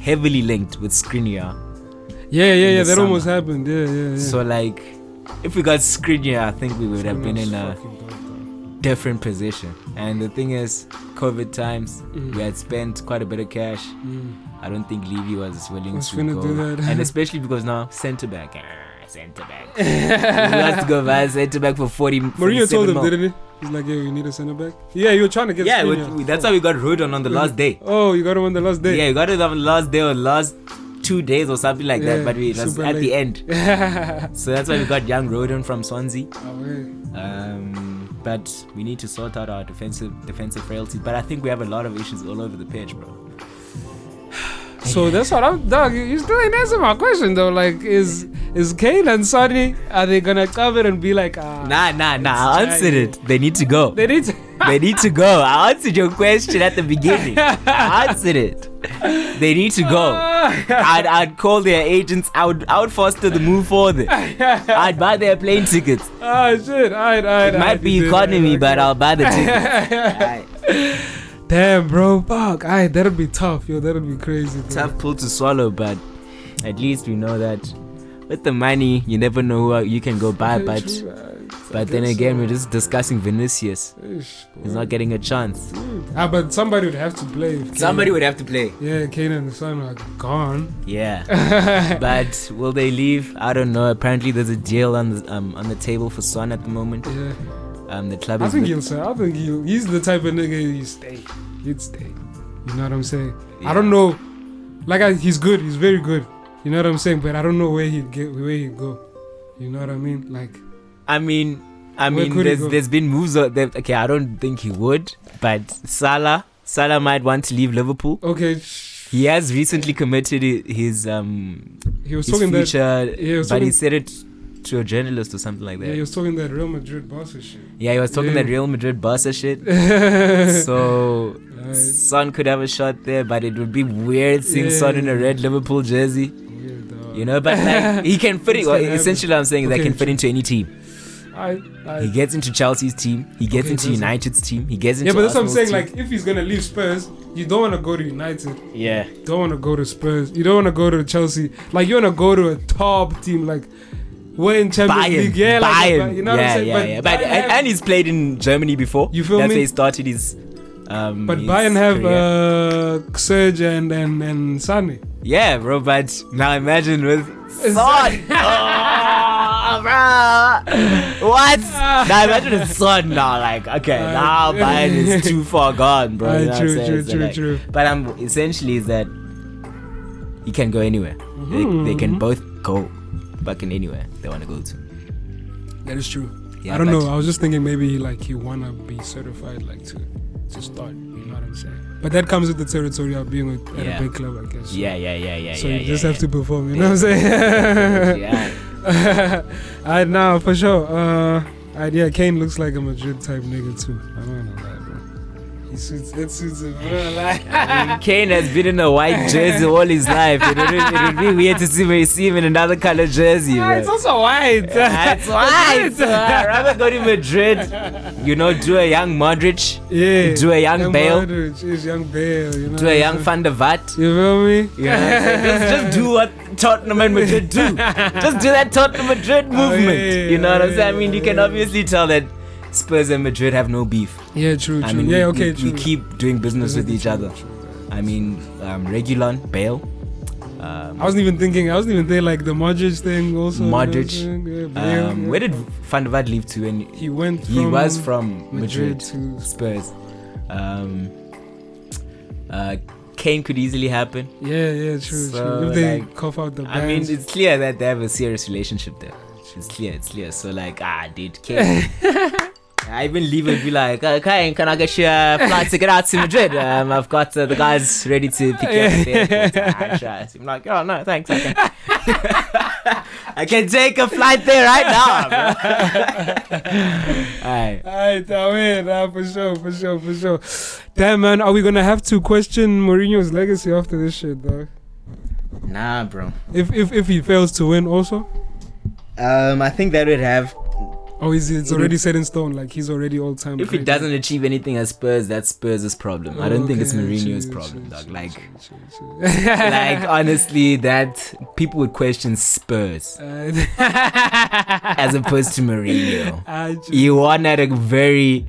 heavily linked with Skriniar. Yeah, yeah, yeah. That summer. almost happened. Yeah, yeah, yeah. So like, if we got Skriniar, I think we would have been in a different position. And the thing is, COVID times, Mm. we had spent quite a bit of cash. Mm. I don't think Levy was willing Was to go, do that. and especially because now centre back, ah, centre back. Who has to go buy centre back for forty? Mourinho 47 told him, didn't he? He's like, yeah, you need a center back. Yeah, you were trying to get. Yeah, we- that's how we got Rodon on the last day. Oh, you got him on the last day. Yeah, you got it on the last day or last two days or something like Yeah, that, but we, was at the end. So that's why we got young Rodon from Swansea. Oh. Um, but we need to sort out our defensive defensive frailties. But I think we have a lot of issues all over the pitch, bro. So that's what I'm dog. You still ain't answer my question though. Like, is is Kane and Sonny are they gonna cover and be like, ah, Nah, nah, nah. I answered it. They need to go. they need to. They need to go. I answered your question at the beginning. I answered it. They need to go. I'd, I'd call their agents. I would, I would foster the move for them. I'd buy their plane tickets. Ah shit! Alright, alright. It might be economy, but I'll buy the tickets. Damn, bro, fuck. Alright, that'll be tough, yo. That'll be crazy. bro. Tough pill to swallow, but at least we know that with the money, you never know who you can go buy. But true, but then again, so. we're just discussing Vinicius. Ish, He's not getting a chance. Ah, but somebody would have to play. Somebody would have to play. Yeah, Kane and Son are gone. Yeah. but will they leave? I don't know. Apparently, there's a deal on the um, on the table for Son at the moment. Yeah. Um, the club I is. think with- he'll say. I think he'll. He's the type of nigga you stay. He'd stay. You know what I'm saying? I don't know. Like I, he's good. He's very good. You know what I'm saying? But I don't know where he'd get. Where he'd go. You know what I mean? Like. I mean, I mean, there's there's been moves. That, that- okay, I don't think he would, but Salah. Salah might want to leave Liverpool. Okay. He has recently committed his um He was his talking that. future, Yeah, he but he said it to a journalist or something like that. Yeah, he was talking that Real Madrid boss shit. Yeah, he was talking Yeah. that Real Madrid Barca shit. so Alright. Son could have a shot there, but it would be weird seeing Son in a red Liverpool jersey. Weird. You know, but like he can fit it. Well, essentially, I'm saying is Okay, that can fit into any team. I, I, He gets into Chelsea's team. He gets Okay, into? United's team. He gets into yeah, but that's what I'm saying. team. Like, if he's gonna leave Spurs, you don't want to go to United. yeah, don't want to go to Spurs. You don't want to go to Chelsea. Like you want to go to a top team. Like we're in Champions Bayern, League. Yeah, like Bayern. Bayern, you know what yeah, I'm saying. yeah, but yeah. But and, and he's played in Germany before. You feel That's me? where he started his. Um, but his Bayern have career. uh, Serge and and and Sane. yeah, bro. But now imagine with Son. oh, bro. What? now imagine with Son now. Like, okay, Uh, now Bayern is too far gone, bro. Uh, You know true, true, So, true, like- true. But I'm essentially is that he can go anywhere. They, they can Mhm. both go fucking anywhere they want to go to. That is true. Yeah, I don't know. I was just thinking maybe like he wanna be certified like to to start. You know what I'm saying? But that comes with the territory of being with at Yeah. a big club, I guess. Yeah, yeah, yeah, yeah. So yeah, you just have to perform. You know what I'm saying? yeah. Alright, now for sure. Uh, alright, yeah, Kane looks like a Madrid type nigga too. I'm not gonna He suits, it suits him. I'm not gonna lie. I mean, Kane has been in a white jersey all his life. It would, it would be weird to see him, see him in another color jersey, Ah, bro. it's also white. That's why. So I'd rather go to Madrid, you know, do a young Modric, yeah. do a young Bale. Modric is young Bale. You know. do a young Van der Vaart. You feel me? You know what I'm just, just do what Tottenham and Madrid do. Just do that Tottenham Madrid movement. Oh, yeah, you know what I'm yeah, saying? I mean, you can yeah. obviously tell that Spurs and Madrid have no beef. Yeah, true, true. I mean, yeah, we, okay, we, true. we keep doing business with each True, other. true. I mean, um, Reguilón, Bale. Um, I wasn't even thinking. I wasn't even thinking like the Modric thing also. you know Modric. Bale, um, yeah. where did Van der Vaart leave to? And he went? From he was from Madrid, Madrid, to. Spurs. Um, uh, Kane could easily happen. Yeah, yeah, true, So, true. If they like, cough out the I mean, it's clear that they have a serious relationship there. It's clear, it's clear. So like, ah, dude, Kane. I even leave and be like, okay, can I get you a flight to get out to Madrid? Um, I've got uh, the guys ready to pick you up at the airport. Sure. I'm like, oh no, thanks. I can, I can take a flight there right now. bro. Alright. Alright, I mean, nah, for sure, for sure, for sure. Damn, man, are we gonna have to question Mourinho's legacy after this shit, dog? Nah, bro. If if if he fails to win, also, Um, I think that would have. Or is it's already set in stone? Like he's already all time. If he doesn't achieve anything at Spurs, that's Spurs' problem. I don't think it's Mourinho's problem, dog. Like, like honestly, that people would question Spurs uh, as opposed to Mourinho. Ah, you won at a very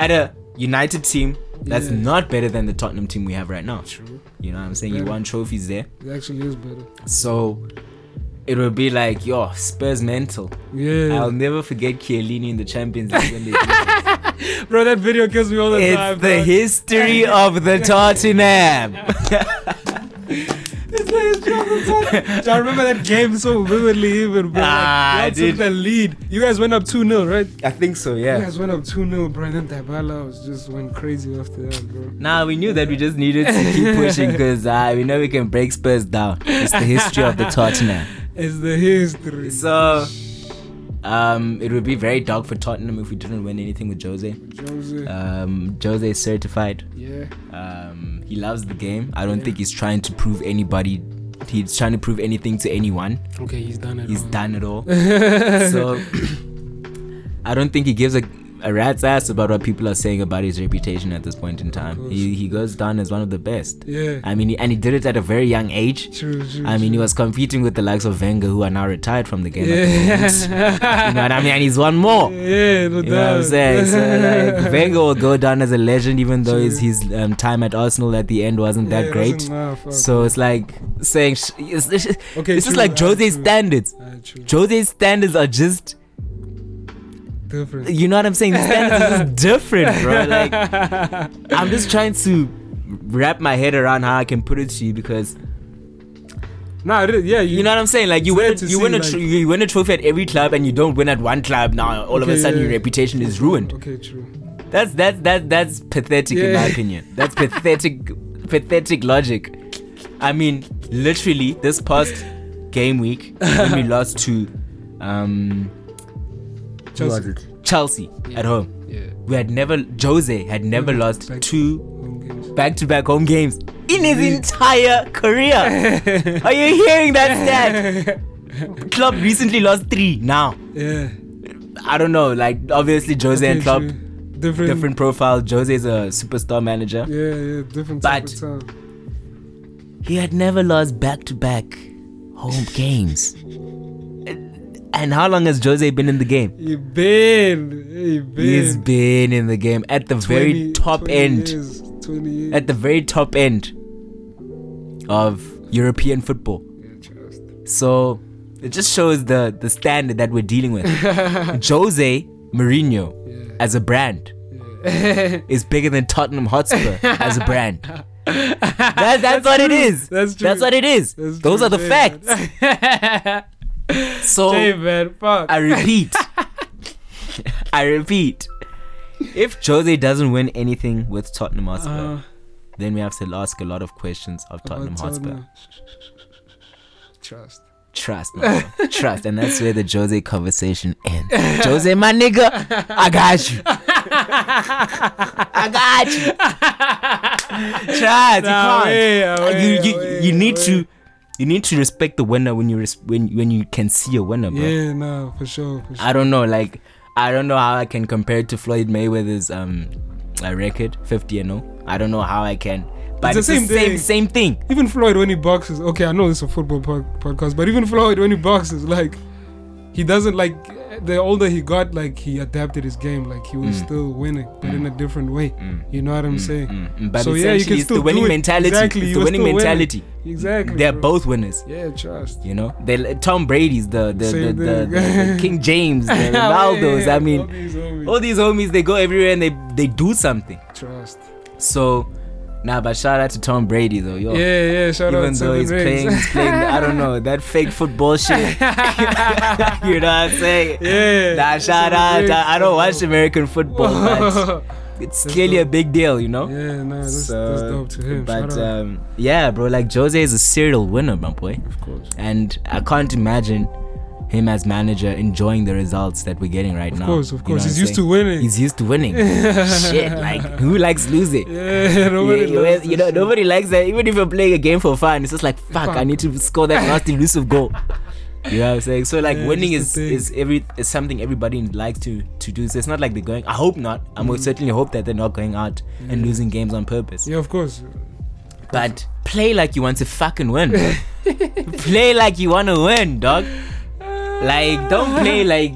at a United team that's Yeah. not better than the Tottenham team we have right now. True. You know what I'm saying? Better. won trophies there, It actually is better. so it would be like, yo, Spurs mental. Yeah, I'll never forget Chiellini in the Champions League when they bro, that video kills me all the It's time. the history of the Tottenham. It's history of the Tottenham. I remember that game so vividly, even bro. Ah, like, dude. took the lead. You guys went up two 0 right? I think so, yeah. You guys went up two 0 bro. And then Dybala was just went crazy after that, bro. Nah, we knew that we just needed to keep pushing because uh, we know we can break Spurs down. It's the history of the Tottenham. It's the history. So, um, it would be very dark for Tottenham if we didn't win anything with Jose. Jose. Um, Jose is certified. yeah. Um, he loves the game. I don't think he's trying to prove anybody. He's trying to prove anything to anyone. Okay, he's done it. He's all. done it all. so I don't think he gives a, a rat's ass about what people are saying about his reputation at this point in time. He he goes down as one of the best. Yeah. I mean, and he did it at a very young age. True, true. I mean, he was competing with the likes of Wenger, who are now retired from the game. Yeah. you know what I mean? And he's won more. Yeah, no You know what I'm saying? So like, Wenger will go down as a legend, even though his, True. his um, time at Arsenal at the end wasn't Yeah, that it great. wasn't. So it's like saying sh- it's, it's, okay, this is true, like Jose's standards. Jose's standards are just Different. you know what I'm saying? The standards just different, bro. Like I'm just trying to wrap my head around how I can put it to you because nah, is- yeah, you know what I'm saying. Like you win, a, you win a, tr- you win a trophy at every club, and you don't win at one club. Now all of a sudden yeah, your yeah. reputation is ruined. Okay, true. That's that's that that's pathetic in my opinion. That's pathetic, pathetic logic. I mean, literally, this past game week when we lost to um who was Chelsea. it? Chelsea at home. Yeah. We had never Jose had never lost Back- two back-to-back home games in his Really? entire career. Are you hearing that stat? Club recently lost three. Now yeah. I don't know. Like obviously Jose and Okay, Klopp true. Different. different profile. Jose is a superstar manager. Yeah, yeah, different But- type of time. He had never lost back-to-back home games. And how long has Jose been in the game? He been, he been. He's been in the game at the 20 very top 20 end. Years, years. At the very top end of European football. So it just shows the the standard that we're dealing with. Jose Mourinho Yeah. as a brand yeah. is bigger than Tottenham Hotspur as a brand. That, that's, what it true. is. That's. That's what it is. That's Those true. are the Jay, facts. So Jay, man, fuck. I repeat. I repeat. If Jose doesn't win anything with Tottenham Hotspur, Uh, then we have to ask a lot of questions of Tottenham Hotspur. Trust. Trust, man. Trust. And that's where the Jose conversation ends. Jose, my nigga, I got you. I got you. Trust. Nah, you can't. away, Uh, away, you, you, away, you need to you need to respect the winner when you res- when when you can see a winner, bro. Yeah, no, for sure, for sure. I don't know, like I don't know how I can compare it to Floyd Mayweather's um uh, record, 50 and 0. I don't know how I can. But It's it's, the the same same thing. same thing. Even Floyd when he boxes, okay, I know it's a football po- podcast, but even Floyd when he boxes, like he doesn't like the older he got, like he adapted his game, like he was Mm. still winning, but in a different way. Mm. You know what I'm Mm, saying? mm, mm. But So, yeah, you can it's still the winning mentality. Exactly, It's the winning still winning. Exactly. They're bro. both winners. Yeah, trust. You know, they Tom Brady's the the, the, the, the, King James, the Ronaldo's. I mean, all these all these homies they go everywhere and they they do something. trust. So, nah, but shout out to Tom Brady though. Yo, Yeah, yeah. Shout out to Brady. even out though Seven he's Rings. playing, he's playing. I don't know that fake football shit. you know what I'm saying? Yeah. Nah, shout out. I, I don't watch American football, but it's That's clearly a big deal, you know. Yeah, no, that's, So, that's dope to him. But um, yeah, bro, like Jose is a serial winner, my boy, of course. and I can't imagine him as manager enjoying the results that we're getting right Of now. Of course, of You know course. He's used to winning. He's used to winning. Shit, like who likes losing? yeah, nobody Yeah, loves you know, shit. nobody likes that. Even if you're playing a game for fun, it's just like fuck. I need to score that last elusive goal. You know what I'm saying? So like Yeah, winning is is every is something everybody likes to to do. So it's not like they're going. I hope not. I Mm. most certainly hope that they're not going out and losing games on purpose. Yeah, of course. But play like you want to fucking win. play like you want to win, dog. Like don't play like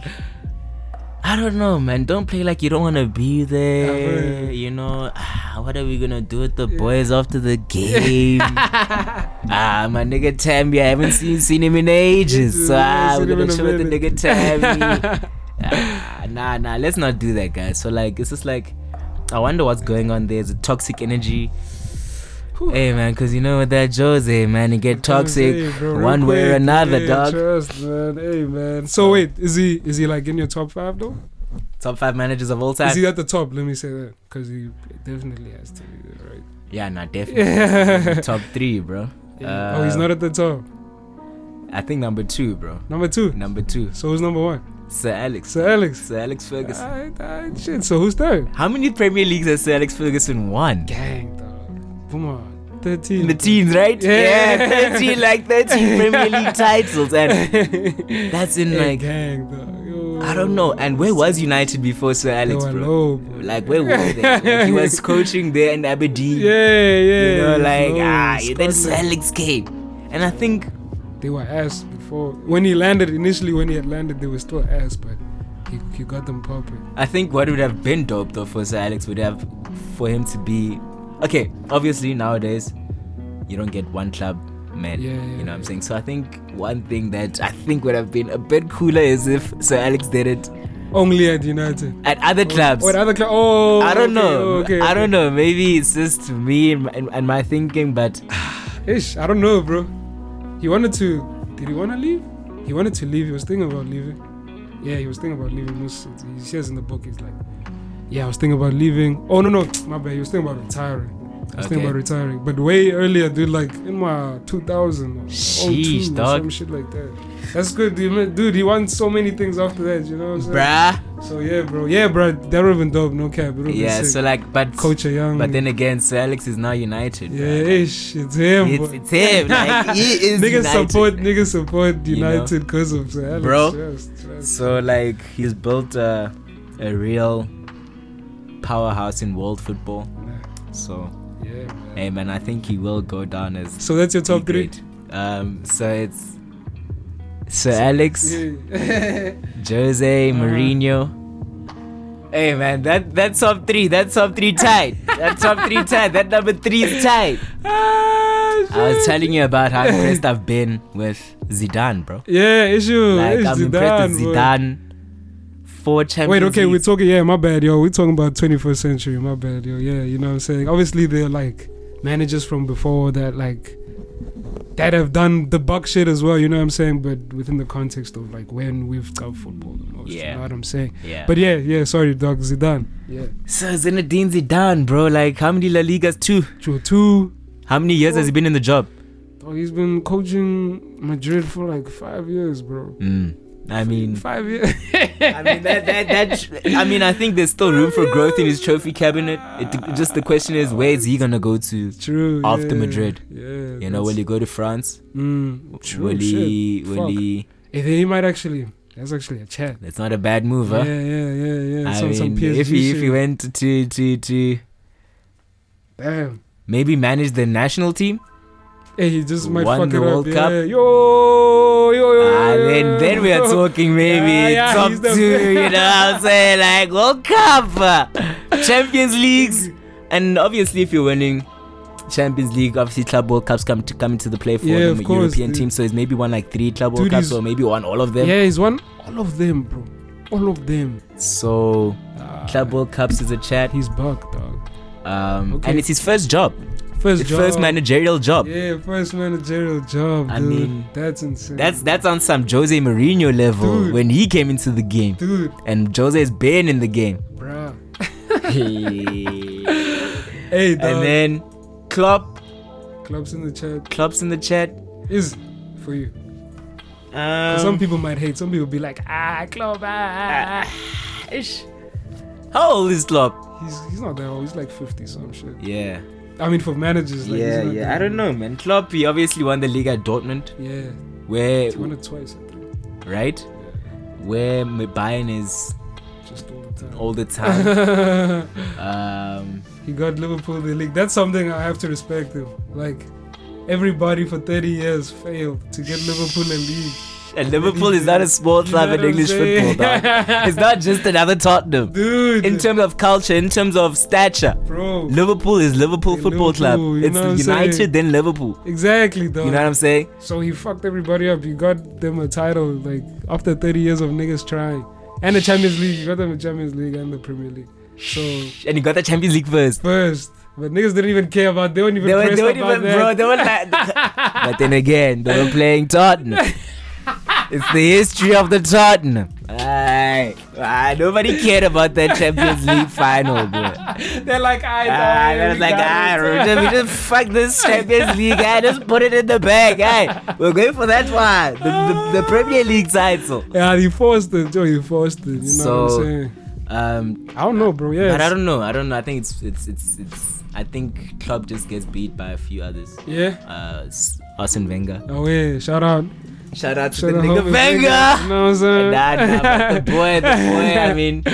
I don't know, man. Don't play like you don't want to be there. Yeah, You know, ah, what are we gonna do with the boys after the game? ah, my nigga Tammy, I haven't seen seen him in ages. So ah, we're gonna chill with the nigga Tammy. ah, nah, nah. Let's not do that, guys. So like, it's just like, I wonder what's going on there. Is it toxic energy? Hey man, cause you know with that Jose man, he get toxic Hey, bro, one way or another, dog. Trust, man. Hey, man. So wait, is he is he like in your top five though? Top five managers of all time. Is he at the top? Let me say that because he definitely has to be there, right? Yeah, not definitely. Top three, bro. oh, he's Uh, not at the top. I think number two, bro. Number two. Number two, So who's number one? Sir Alex. Sir Alex. Sir Alex Ferguson. Shit. So who's third? How many Premier Leagues has Sir Alex Ferguson won? Gang, dog. Come on. 13. In the teens, right? Yeah. 13, like 13 Premier League titles. And that's in Hey, like. Yo. I don't know. And where was United before Sir Alex, bro? bro. Like, where were they? Like, he was coaching there in Aberdeen. Yeah, yeah. You know, like, no, ah, then Sir Alex came. And I think They were ass before. When he landed, initially when he had landed, they were still ass, but he, he got them popping. I think what would have been dope though for Sir Alex would have for him to be okay. Obviously nowadays you don't get one club man. Yeah, yeah, you know what I'm saying. So I think one thing that I think would have been a bit cooler is if Sir Alex did it Only at United. at other oh, clubs. What other club? Oh, I don't okay, know. Oh, okay, I okay. don't know. Maybe it's just me and, and, and my thinking, but Ish, I don't know, bro. He wanted to. Did he want to leave? He wanted to leave. He was thinking about leaving. Yeah, he was thinking about leaving. Most- He says in the book, he's like, "Yeah, I was thinking about leaving." Oh no, no, my bad. You was thinking about retiring. I was thinking about retiring, but way earlier, dude. Like in my 2000 or Sheesh, 02 or some shit like that. That's good, dude. Dude, he won so many things after that. You know what I'm bruh. So yeah, bro. Yeah, bro. That would have been dope. No cap. Yeah. So like, but Coach a young. but then again, Sir Alex is now United. yeah, ish, it's him. It's, it's him. Like he is niggas United. support niggas support You know? United because of Sir Alex. Bro. Trust. So like he's built a, a real powerhouse in world football. So yeah, man. hey man, I think he will go down as So that's your top three. Um, so it's Sir Alex, Yeah. Jose, Uh-huh. Mourinho. Hey man, that that top three, that top three tight. that top three tight. That number three is tight. ah, I was telling you about how impressed I've been with Zidane, bro. Yeah, issue. Like it's I'm impressed with bro. Four Champions Wait, okay, we're talking. Yeah, my bad, yo. We're talking about 21st century. My bad, yo. Yeah, you know what I'm saying. Obviously, they're like managers from before that, like that have done the buck shit as well. You know what I'm saying? But within the context of like when we've got football the most. You Yeah. know what I'm saying? Yeah. But yeah, yeah. Sorry, dog. Zidane. Yeah. So Zinedine Zidane, bro, like how many La Ligas? Two. True. Two. How many years has he been in the job? Oh, he's been coaching Madrid for like five years, bro. Mm. I mean, five years. I mean that, that that I mean I think there's still room for growth in his trophy cabinet. It, just the question is where is he gonna go to? True. After yeah, Madrid. Yeah. You know, will he go to France? Mm, true. will he? shit. Will Fuck. he? Then he might actually. That's actually a chat. That's not a bad move, huh? Yeah, yeah, yeah, yeah. I some, some mean, PSG if he if he went to to to Damn. maybe manage the national team, Hey, he just might Won fuck the it World up. Cup. Yeah. Yo, yo, yo. ah, yo, then yo, then we are talking maybe Yeah, yeah, top he's the two. You know what I'm saying? Like World Cup, Champions Leagues, and obviously if you're winning. Champions League, obviously, club World Cups come to come into the play for Yeah, the course, European dude. team. So it's maybe won like three club World Dude, Cups, he's- or maybe won all of them. Yeah, he's won all of them, bro. All of them. So Ah, club World Cups is a chat, He's buck, dog. um, Okay. and it's his first job, First job. first managerial job. Yeah, first managerial job. I dude. mean, that's insane. That's that's on some Jose Mourinho level Dude. when he came into the game, dude, and Jose's been in the game. bruh. Hey, dog. then Klopp, Klopp's in the chat Klopp's in the chat. is for you. Um, some people might hate. Some people be like, ah, Klopp, ah. ish. How old is Klopp? He's he's not that old. He's like 50 some shit. Yeah, I mean, for managers, like, yeah, yeah. I don't know, man. Klopp, he obviously won the league at Dortmund, Yeah, where he won it twice, I think. right, where Bayern is Just all the time. all the time. um, he got Liverpool the league. That's something I have to respect him. Like everybody for 30 years failed to get Liverpool a league. And Liverpool is not a small club in English football, dog. It's not just another Tottenham. Dude, In terms of culture, in terms of stature, bro. Liverpool is Liverpool Hey, Football Club. Liverpool, you It's know what I'm United, saying? then Liverpool. Exactly, though. You know what I'm saying? So he fucked everybody up. He got them a title, like after 30 years of niggas trying, and the Champions League. He got them a Champions League and the Premier League. So And he got the Champions League first. first, But niggas didn't even care about. They weren't even They were, they were about even, that. bro. They were like, but then again, they were playing Tottenham. it's the history of the Tottenham. Aye. Aye, nobody cared about that Champions League final, bro. They're like, I. Ah, I was like, ah, we just, we just fuck this Champions League, I just put it in the bag, hey. We're going for that one, the, the, the Premier League title. Yeah, he forced it. Joe, he forced it. You know So, what I'm saying? Um, I don't know, bro. Yeah. but I don't know. I don't know. I think it's it's it's it's. I think Klopp just gets beat by a few others. Yeah. Uh, S- Arsene Wenger. Oh yeah. Shout out. Shout out to Shout the nigga Wenger. You know what I'm saying? Nah, the boy, the boy. I mean,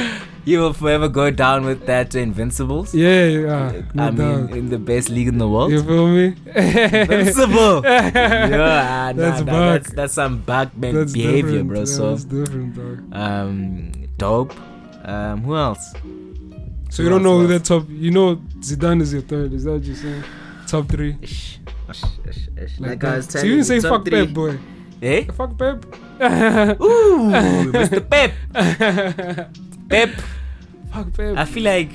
he will forever go down with that Invincibles. Yeah. Yeah. I mean, in the best league in the world. You feel me? Invincible. yeah, nah, That's nah, that's that's some That's behavior, bro. Yeah, so, that's different, dog. um, dope. Um, who else? So you don't know who that top. You know Zidane is your third. Is that what you're saying? Top three. Ish, ish, ish. Like, Like I was that. So you didn't say fuck three. Pep, boy. Eh? Fuck Pep. Ooh, Mr. Pep. Pep. Fuck Pep. I feel like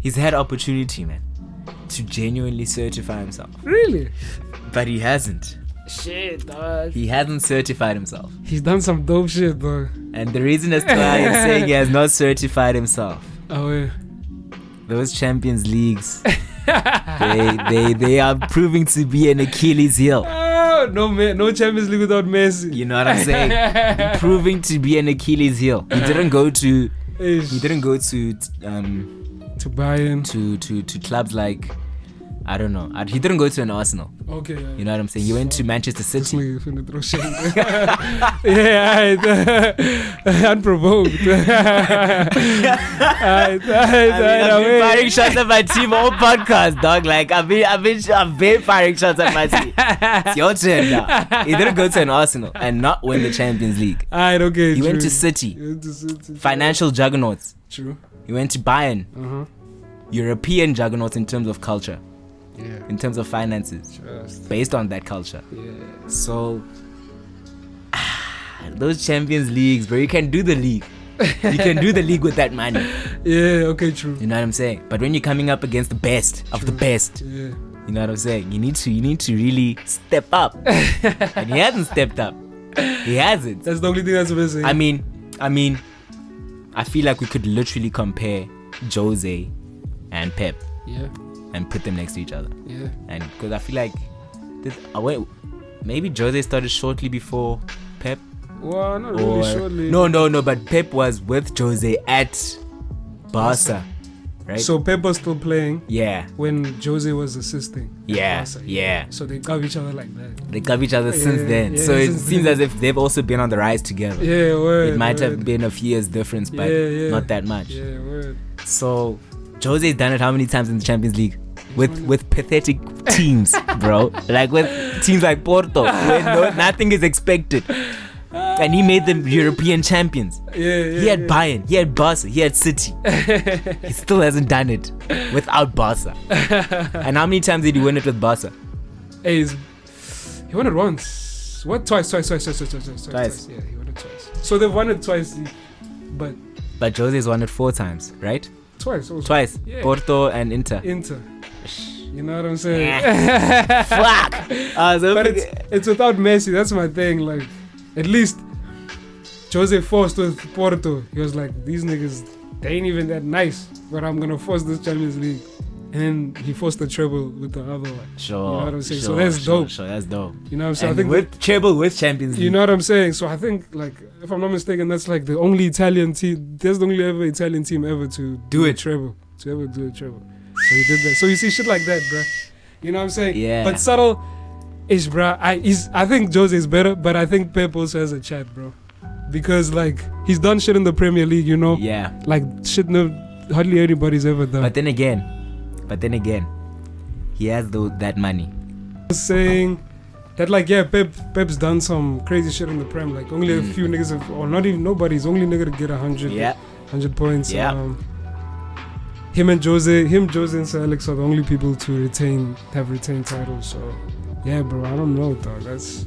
he's had opportunity, man, to genuinely certify himself, really? but he hasn't. Shit, dog. He hasn't certified himself, He's done some dope shit, though. and the reason as to why I'm saying he has not certified himself, Oh yeah. those Champions Leagues, they they they are proving to be an Achilles heel. No man, no Champions League without Messi. You know what I'm saying? proving to be an Achilles heel. He didn't go to he didn't go to um to Bayern. to to to clubs like I don't know. He didn't go to an Arsenal. Okay. Yeah. You know what I'm saying? He went to Manchester City. nigga finna throw shit. yeah, alright. Unprovoked. alright, alright, I mean, alright. I've been firing shots at my team all podcast, dog. Like I've been, I've been, I've been firing shots at my team. It's your turn now. He didn't go to an Arsenal and not win the Champions League. Alright, okay. He went true. to City, He went to City. financial juggernauts. True. He went to Bayern, Uh huh. European juggernauts in terms of culture, Yeah. in terms of finances, Trust. based on that culture. Yeah. So ah, those Champions Leagues, bro, you can do the league. You can do the league with that money. Yeah. Okay. True. You know what I'm saying? But when you're coming up against the best of the best, Yeah. you know what I'm saying? You need to you need to really step up. and he hasn't stepped up. He hasn't. That's the only thing that's missing. I mean, I mean, I feel like we could literally compare Jose and Pep yeah. And put them next to each other. Yeah. And because I feel like did, uh, wait, maybe Jose started shortly before Pep. Well, not Or really shortly. no, no, no. But Pep was with Jose at Barca, right? So Pep was still playing yeah, when Jose was assisting. Yeah, Barca, yeah. So they got each other like that. they love each other since Yeah, then. yeah, so it seems then. as if they've also been on the rise together. Yeah. Word. it might have been a few years difference, but Yeah, yeah. not that much. Yeah. Word. So Jose's done it how many times in the Champions League? With with pathetic teams, bro. Like with teams like Porto, where no, nothing is expected. And he made them European champions. Yeah. yeah He had yeah. Bayern, he had Barca, he had City. he still hasn't done it without Barca. and how many times did he win it with Barca? Hey, he won it once. What? Twice, twice, twice, twice, twice, twice, twice, Twice. Yeah, he won it twice. So they've won it twice, but But Jose's won it four times, right? Twice. Also. Twice. Yeah. Porto and Inter. Inter. You know what I'm saying? Eh. Fuck! Ah, I was but it's it's without Messi. That's my thing. Like, at least Jose forced with Porto. He was like, these niggas, they ain't even that nice. But I'm gonna force this Champions League. And then he forced the treble with the other one. Sure. You know what I'm saying? So sure, that's sure, dope. Sure, that's dope. You know what I'm saying? And I think with treble with Champions League. You know what I'm saying? So I think, like, if I'm not mistaken, that's like the only Italian team. There's the only ever Italian team ever to Do a it. treble, to ever do a treble. So he did that. So you see shit like that, bruh. You know what I'm saying? Yeah. But subtle ish, bruh. I I think Jose is better, but I think Pep also has a chat, bro. Because like he's done shit in the Premier League, you know, Yeah. like shit no hardly anybody's ever done. But then again, but then again, he has the, that money. saying that like yeah, Pep Pep's done some crazy shit in the Prem. Like only a Mm. few niggas have, or not even nobody's only nigga to get a hundred. Yeah. 100 points. Yeah. Um, him and Jose, him, Jose, and Sir Alex are the only people to retain, have retained titles. So, yeah, bro, I don't know, dog. That's,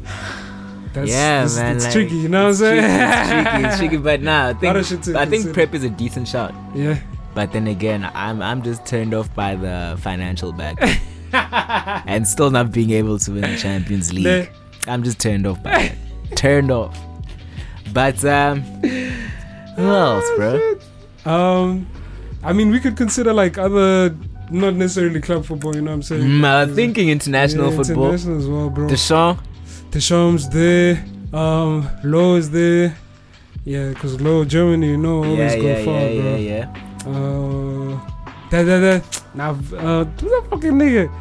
that's, Yeah, that's- man, It's like, tricky, you know what I'm It's tricky, saying? it's tricky, it's tricky, but nah, I think I think. Pep is a decent shot. yeah, But then again, I'm I'm just turned off by the financial back, and still not being able to win the Champions League. I'm just turned off by it. turned off. But um, who else, bro? Um, I mean, we could consider like other, not necessarily club football. You know what I'm saying? Mm, I was thinking international Yeah, football. International as well, bro. Deschamps. Deschamps there. Um, Löw is there. Yeah, because Löw Germany, you know, always Yeah, go yeah, far, yeah, bro. yeah, yeah. Uh, that, that, that. Now, uh, who's that fucking nigga?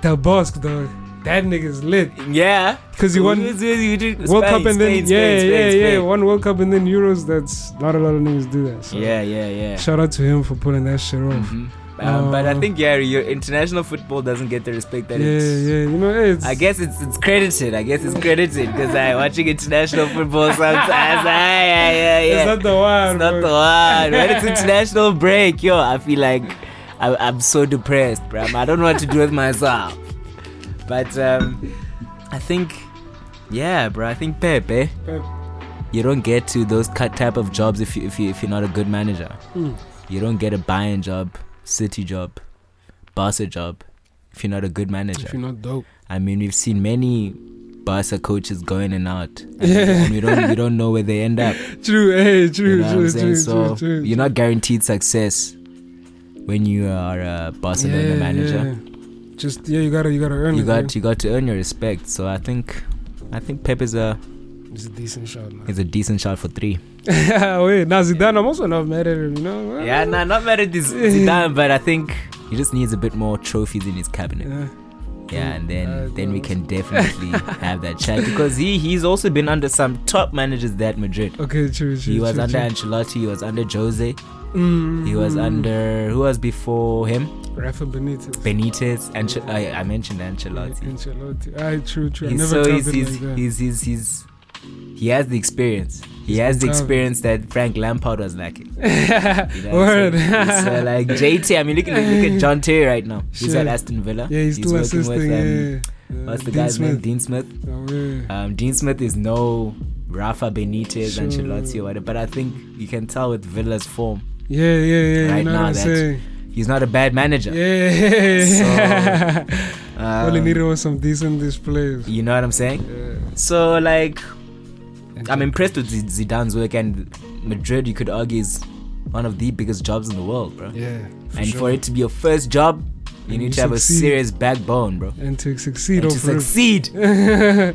Del Bosque, dog. That nigga's lit. Yeah. Because he won Who is it? You did- World Cup and then, yeah, yeah, yeah. One World Cup and then Euros. That's not a lot of niggas do that. So Yeah, yeah, yeah. Shout out to him for pulling that shit off. Mhm. Um, but I Uh, think yeah, your international football doesn't get the respect that Yeah, it's. yeah. You know, it's, I guess it's it's credited. I guess it's credited because I watching international football sometimes. ah, yeah, yeah, yeah. it's not the one. It's not bro. the one. When it's international break, yo, I feel like I, I'm so depressed, bro. I don't know what to do with myself. But um, I think, yeah, bro. I think Pepe. Pep. You don't get to those type of jobs if you if you if you're not a good manager. Hmm. You don't get a Bayern job, City job, Barca job if you're not a good manager. If you're not dope. I mean, we've seen many Barca coaches go in and out, and, and we don't we don't know where they end up. True, eh, hey, true, you know true, true, so true, true, You're not guaranteed success when you are a Barcelona manager. Yeah. Just yeah, you gotta you gotta earn You it. got you got to earn your respect. So I think I think Pep is a. It's a decent shot, man. is a decent shot for three. Wait, now Zidane, I'm also not mad at him. You know? Yeah, nah, not mad at this Zidane, but I think he just needs a bit more trophies in his cabinet. Yeah. Yeah, and then Uh, then we can definitely have that chat because he he's also been under some top managers there at Madrid. Okay, true, true. He was true, under true. Ancelotti, he was under Jose, Mm, he was under who was before him? Rafa Benitez. Benitez, Anche- I, I mentioned Ancelotti. Ancelotti. Aye, true, true. I He's, never so he's, he's, like he's, he's, he's, he has the experience. He has the experience that Frank Lampard was lacking. You know Word. So like JT, I mean look at look at John Terry right now. He's Shit. at Aston Villa. yeah, he's still working assisting. with, um, yeah. Uh, What's the Dean guy's name? Dean Smith. Oh. Um, Dean Smith is no Rafa Benitez, Sure. Ancelotti or whatever, but I think you can tell with Villa's form, yeah, yeah, yeah. right you know now that- he's not a bad manager. Yeah. Um, All he needed was some decent displays. you know what I'm saying? Yeah. So like, I'm impressed with Zidane's work, and Madrid, you could argue, is one of the biggest jobs in the world, bro. Yeah. and sure. for it to be your first job, you And need to have a serious backbone, bro. and to succeed And to succeed.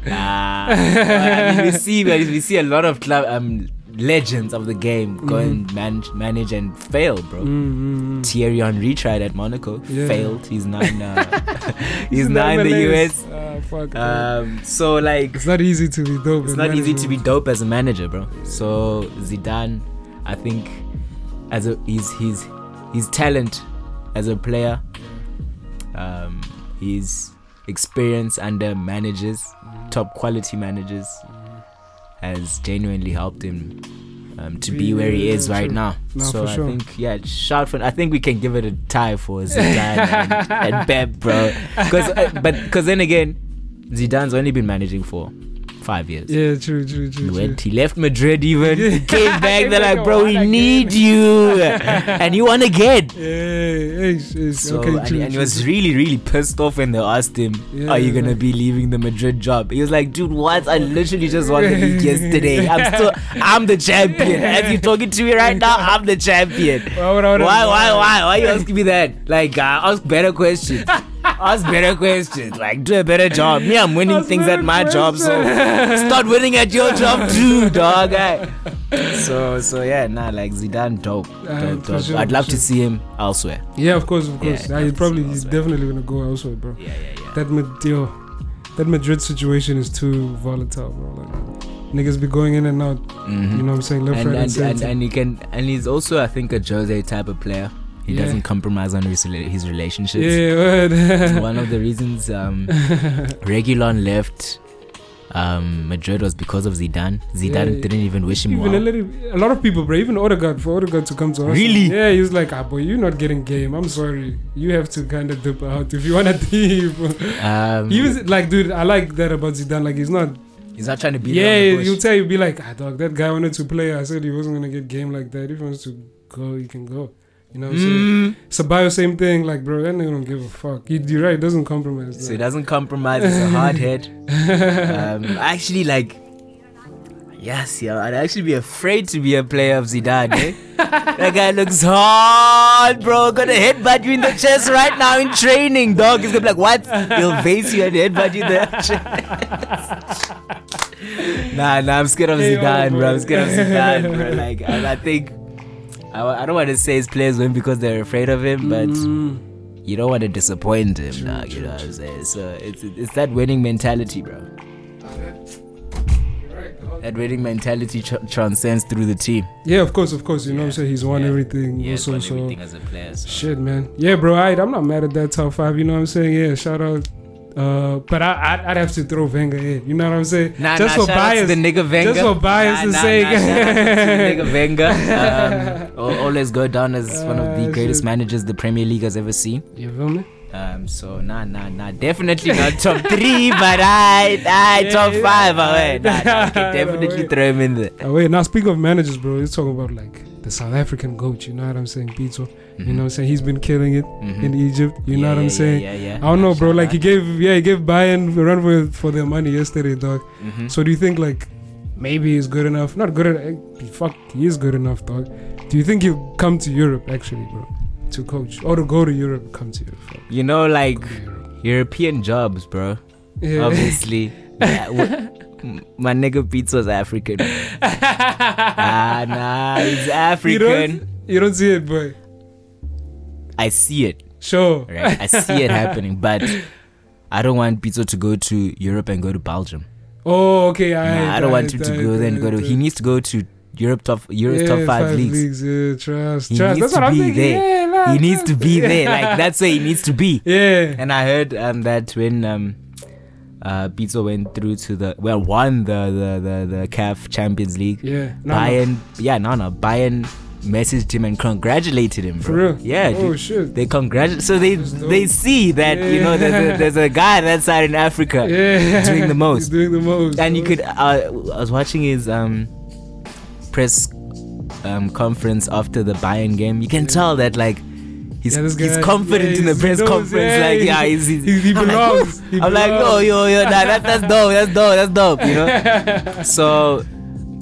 Ah, I mean, we see we see a lot of club um legends of the game go and manage, manage and fail, bro. Mm, mm, mm. Thierry Henry tried at Monaco, Yeah. failed. He's now in uh, he's now in the US. Ah, fuck. Um, so like it's not easy to be dope. it's not easy to be dope as a manager, bro. So Zidane, I think, as a he's he's his talent as a player, um, his experience under managers, top quality managers, has genuinely helped him um, to be where he Yeah, is right now. No, so I sure. think yeah, shout for. I think we can give it a tie for Zidane and, and Pep, bro. Because but because then again, Zidane's only been managing for five years. Yeah, true, true, true. He went, he left Madrid even. He came back. They're like, bro, we won need you, and you won again. Yeah, it's, it's, So okay, and, true, and he was true. really, really pissed off when they asked him, Yeah, "Are you gonna be leaving the Madrid job?" He was like, "Dude, what? I literally just won the league yesterday. I'm still, I'm the champion. As you're talking to me right now, I'm the champion. Why, would I- would I- Why, why, why? Why you asking me that? Like, uh, ask better questions. Ask better questions. Like, do a better job. Me, I'm winning Ask things at my job, so start winning at your job too, dog. eh? So, so yeah, nah, like Zidane, dope, Uh, dope, dope. sure, I'd love to see him elsewhere. Yeah, of course, of course. Yeah, he's probably he's definitely gonna go elsewhere, bro. Yeah, yeah, yeah. That Mad- yo, that Madrid situation is too volatile, bro. Like, niggas be going in and out. Mhm. You know what I'm saying? Left, and, right, and, and, and, and he can and he's also I think a Jose type of player. He Yeah. doesn't compromise on his, his relationships. yeah, word. One of the reasons um, Reguilón left um, Madrid was because of Zidane. Zidane Yeah. didn't even wish him Even a, little, a lot of people, bro. Even Odegaard, for Odegaard to come to us. Really? Yeah, he was like, ah, boy, you're not getting game. I'm sorry. You have to kind of dip out if you want to leave. Um, he was like, dude, I like that about Zidane. Like, he's not. he's not trying to be yeah, you'll tell you, be like, ah, dog, that guy wanted to play. I said he wasn't going to get game like that. If he wants to go, he can go. You know what I'm saying? Ceballos, same thing. Like, bro, that nigga don't give a fuck. You, you're right. It doesn't compromise. So he doesn't compromise. It's a hard head. Um, actually, like, yes, yeah, I'd actually be afraid to be a player of Zidane. Eh? that guy looks hard, bro. Gonna headbutt you in the chest right now in training, dog. He's gonna be like, what? He'll face you and headbutt you in the chest. nah, nah, I'm scared of Zidane, bro. I'm scared of Zidane, bro. Like, I, I think. I, I don't want to say his players win because they're afraid of him, but Mm, you don't want to disappoint him, dog, you know what I'm saying? So it's it's that winning mentality, bro. That winning mentality tr- transcends through the team. yeah, of course, of course. You know what I'm saying? He's won Yeah. everything. Yeah, also, won so everything as a player. So. shit, man. Yeah, bro. I, I'm not mad at that top five. You know what I'm saying? Yeah, shout out. Uh, but I, I'd, I'd have to throw Wenger in. You know what I'm saying? Nah, just nah, for shout out to bias. the nigga Wenger. Just for bias' nah, nah, sake. Nah, shout out to the nigga Wenger. Um, always go down as one of the Ah, greatest shit. managers the Premier League has ever seen. You feel me? Um, so nah, nah, nah, definitely not top three, but I, I Yeah, top yeah. five. Away. Nah, nah, I definitely Wait. throw him in there. Oh, wait, now speak of managers, bro, let's talk about like the South African coach. You know what I'm saying? Pitso. You know what I'm saying? He's been killing it Mhm. in Egypt. You know what I'm yeah, saying? Yeah, yeah. I don't know, bro. Like he gave, yeah, he gave Bayern a run for for their money yesterday, dog. Mhm. So do you think like maybe he's good enough? Not good enough. Fuck, he is good enough, dog. Do you think he'll come to Europe actually, bro, to coach or to go to Europe? Come to Europe. Fuck, You know, like Europe. European jobs, bro. Yeah. Obviously. Yeah, w- my nigga Pitso's African. ah, nah, he's you African. don't, you don't see it, boy. I see it, Sure. right? I see it happening, but I don't want Pitso to go to Europe and go to Belgium. Oh, okay. I, Nah, I don't want him to go there and go to. He needs to go to Europe top Europe's yeah, top five, leagues. Yeah, trust, He trust. needs That's what to I'm be thinking. there. Yeah, nah, He needs to be Yeah. there. Like that's where he needs to be. Yeah. And I heard um, that when um, uh, Pitso went through to the well won the the the, the CAF Champions League. Yeah. No, no. Bayern, yeah, no, no. Bayern messaged him and congratulated him, bro. For real? Yeah, Oh dude. shit. They congratulate. So they they see that you know there's a, there's a guy that's out in Africa, yeah. doing the most. He's doing the most. and you could. Uh, I was watching his um press um conference after the Bayern game. You can tell that like. He's, Yeah, he's confident yeah, in the press knows, conference, yeah, like yeah, he's, he's, he- he I'm like, belongs, "Woo." he I'm like, no, yo, yo, nah, that, that's dope, that's dope, that's dope, you know. so,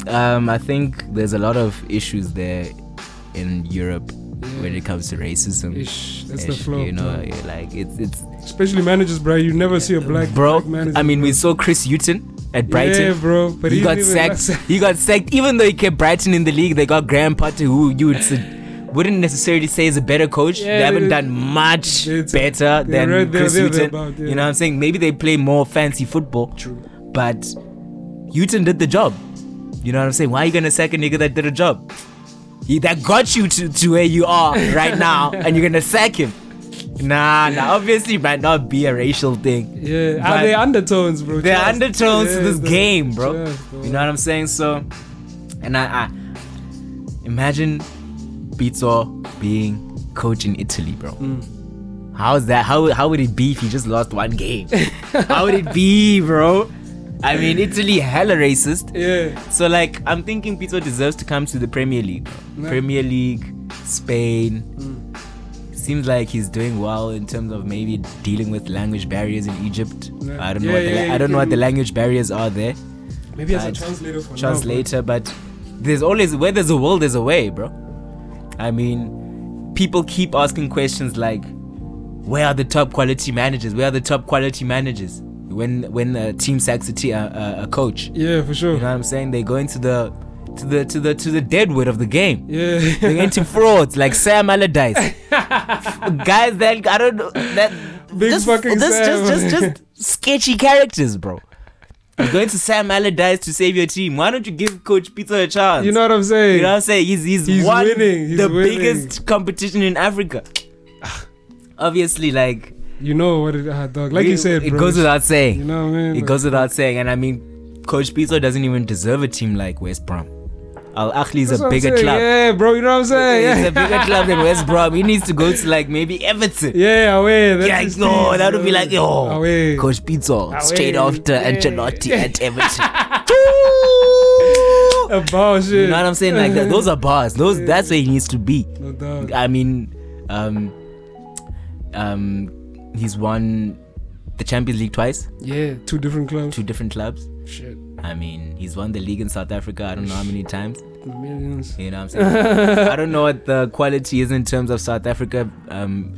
um, I think there's a lot of issues there in Europe when it comes to racism. Ish, that's the flow. you know, bro. like it's it's Especially managers, bro. You never see a black bro. black manager. I mean, bro. we saw Chris Hughton at Brighton. Yeah, bro. But he he got sacked. he got sacked. Even though he kept Brighton in the league, they got Graham Potter, who you would say, wouldn't necessarily say is a better coach. Yeah, they haven't they- done much it's- better than right Chris Hughton. about, yeah. You know what I'm saying? Maybe they play more fancy football, True. but Hughton did the job. You know what I'm saying? Why are you gonna sack a nigga that did a job? He, that got you to, to where you are right now, and you're gonna sack him. Nah, nah. Obviously, it might not be a racial thing. Yeah, are they undertones, bro? There are undertones to this game, bro. bro. You know what I'm saying? So, and I, I imagine Pitso being coach in Italy, bro. Mm. How's that? How how would it be if he just lost one game? how would it be, bro? I mean, Italy hella racist. Yeah. So like, I'm thinking Pitso deserves to come to the Premier League. Yeah. Premier League, Spain. Mm. Seems like he's doing well in terms of maybe dealing with language barriers in Egypt. Yeah. I don't know. What the, I don't know what the language barriers are there. Maybe as a translator for now, Translator, but there's always where there's a will, there's a way, bro. I mean, people keep asking questions like, "Where are the top quality managers? Where are the top quality managers?" When when a team sacks a, te- a, a, coach. Yeah, for sure. you know what I'm saying? They go into the to the to the to the deadwood of the game. Yeah. They go into frauds like Sam Allardyce, guys that I don't know that Big just, fucking just, Sam. just just just sketchy characters, bro. You're going to Sam Allardyce to save your team. Why don't you give Coach Peter a chance? you know what I'm saying? You know what I'm saying? He's he's, He's won winning, he's the winning. biggest competition in Africa. Obviously, like You know what it, ah, dog. Like we- you said, it bro. goes without saying. You know what I mean? It Like, goes without saying, and I mean, Coach Pitso doesn't even deserve a team like West Brom. Al Ahly is a bigger club. Yeah, bro. You know what I'm saying? He's Yeah. a bigger club than West Brom. He needs to go to like maybe Everton. Yeah, away. That's Yeah, no, that would be like, yo, Away. Coach Pitso, straight after Yeah. Ancelotti at Everton. A bar shit. You know what I'm saying? Like that, those are bars. Those that's where he needs to be. No doubt. I mean, um, um, he's won the Champions League twice, Yeah, two different clubs. two different clubs. Shit. I mean, he's won the league in South Africa. I don't know how many times. Millions. You know what I'm saying? I don't know what the quality is in terms of South Africa, um,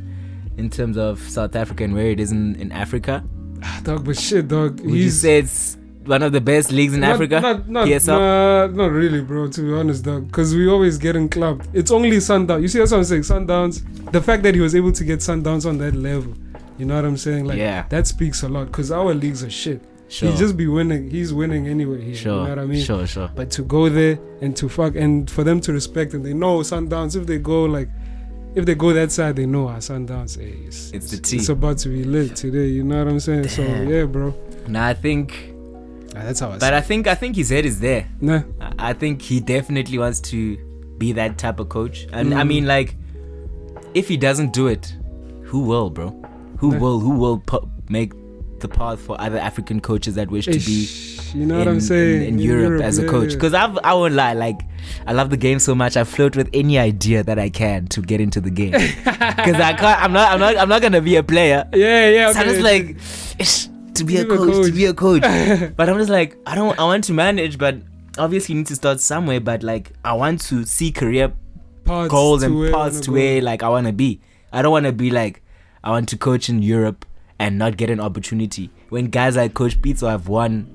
in terms of South Africa and where it is in, in Africa. Dog, but shit, dog. Would you say it's one of the best leagues in not, Africa? Not, not, nah, not really, bro. To be honest, dog, because we always getting clubbed. It's only Sundown. You see, that's what I'm saying. Sundowns. The fact that he was able to get Sundowns on that level, you know what I'm saying? Like, Yeah. that speaks a lot. Because our leagues are shit. Sure. He just be winning. He's winning anyway. Here, sure. You know what I mean? Sure, sure. But to go there and to fuck and for them to respect and they know Sundowns. If they go like, if they go that side, they know our Sundowns. Hey, it's, It's the tea. It's about to be lit today. You know what I'm saying? So yeah, bro. Nah, I think, Ah, that's how I. but I think, I think his head is there. nah. I- I think he definitely wants to be that type of coach. And I Mm. mean, like, if he doesn't do it, who will, bro? Who will? Who will pu- make the path for other African coaches that wish to be you know in, what I'm saying? in, in Europe, as a yeah, coach? yeah. Because I won't lie, like, I love the game so much. I flirt with any idea that I can to get into the game. Because I can't. I'm not. I'm not. I'm not gonna be a player. yeah, yeah. So I'm just like, ish, to be a Be a coach, to be a coach. but I'm just like, I don't, I want to manage, but obviously you need to start somewhere. But like, I want to see career Paths goals and paths wanna where like I want to be. I don't want to be like, I want to coach in Europe and not get an opportunity. When guys like Coach Pitso have won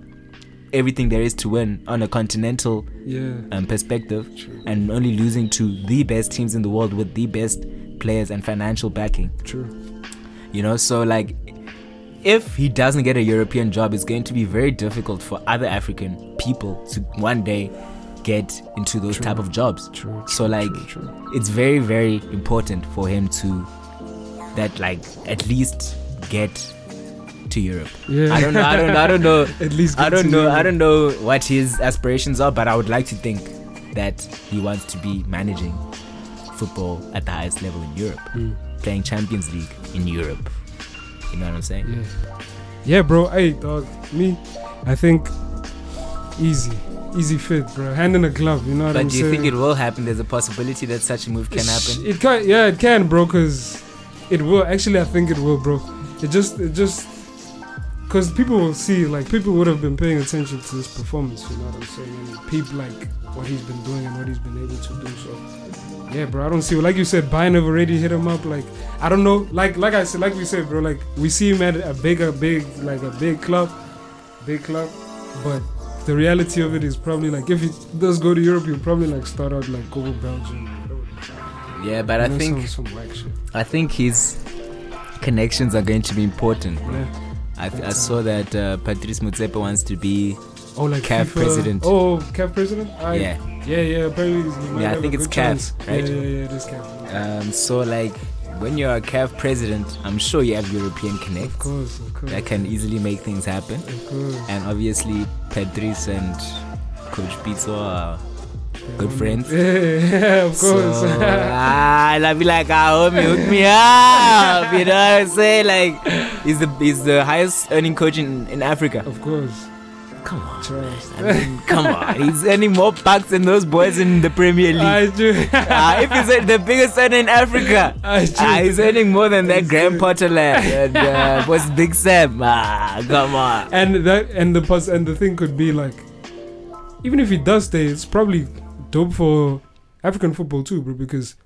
everything there is to win on a continental Yeah. um, perspective True. and only losing to the best teams in the world with the best players and financial backing True. you know so like if he doesn't get a european job it's going to be very difficult for other african people to one day get into those True. type of jobs True. So, like, true, true. it's very very important for him to that like at least get to europe Yeah. i don't know i don't i don't know At least. i don't know Europe. i don't know what his aspirations are but i would like to think that he wants to be managing football at the highest level in europe Mm. playing champions league in europe you know what i'm saying Yeah. Yeah, bro. Hey, dog. Me, I think easy, easy fit, bro. Hand in a glove. You know what But I'm do you think it will happen? There's a possibility that such a move can happen. It can, yeah, it can, bro. Cause it will. Actually, I think it will, bro. It just, it just, cause people will see, like, people would have been paying attention to this performance. You know what I'm saying? And people like what he's been doing and what he's been able to do. So, yeah, bro. I don't see. Like you said, Bayern have already hit him up. Like, I don't know. Like, like I said, like we said, bro. Like, we see him at a bigger, big, like a big club, big club, but. The reality of it is probably like if he does go to Europe, he'll probably like start out like go to Belgium. Yeah, but I think some, some. I think his connections are going to be important. bro. Yeah. I, I saw that uh, Patrice Motsepe wants to be. Oh, like CAF FIFA. president. Oh, CAF president. I, Yeah. yeah, yeah. Apparently, Yeah, I think it's CAF, right? Yeah, yeah, yeah. It is CAF. Um, so like, when you're a CAF president, I'm sure you have European connects Of course, of course. that can easily make things happen. Of course. And obviously, Patrice and Coach Pitso are good friends. Yeah, of course. So, ah, I'll be like, ah, homie, hook me up. You know what I'm saying? Like, he's the he's the highest earning coach in, in Africa. of course. Come on. Trust. I mean, come on. He's earning more bucks than those boys in the Premier League. I do. Ah, if he's the biggest earner in Africa, I do. ah, he's earning more than that Graham good. Potter lad and uh, what's Big Sam. Ah, come on. and that and the and the thing could be like, even if he does stay, it's probably dope for African football too, bro, because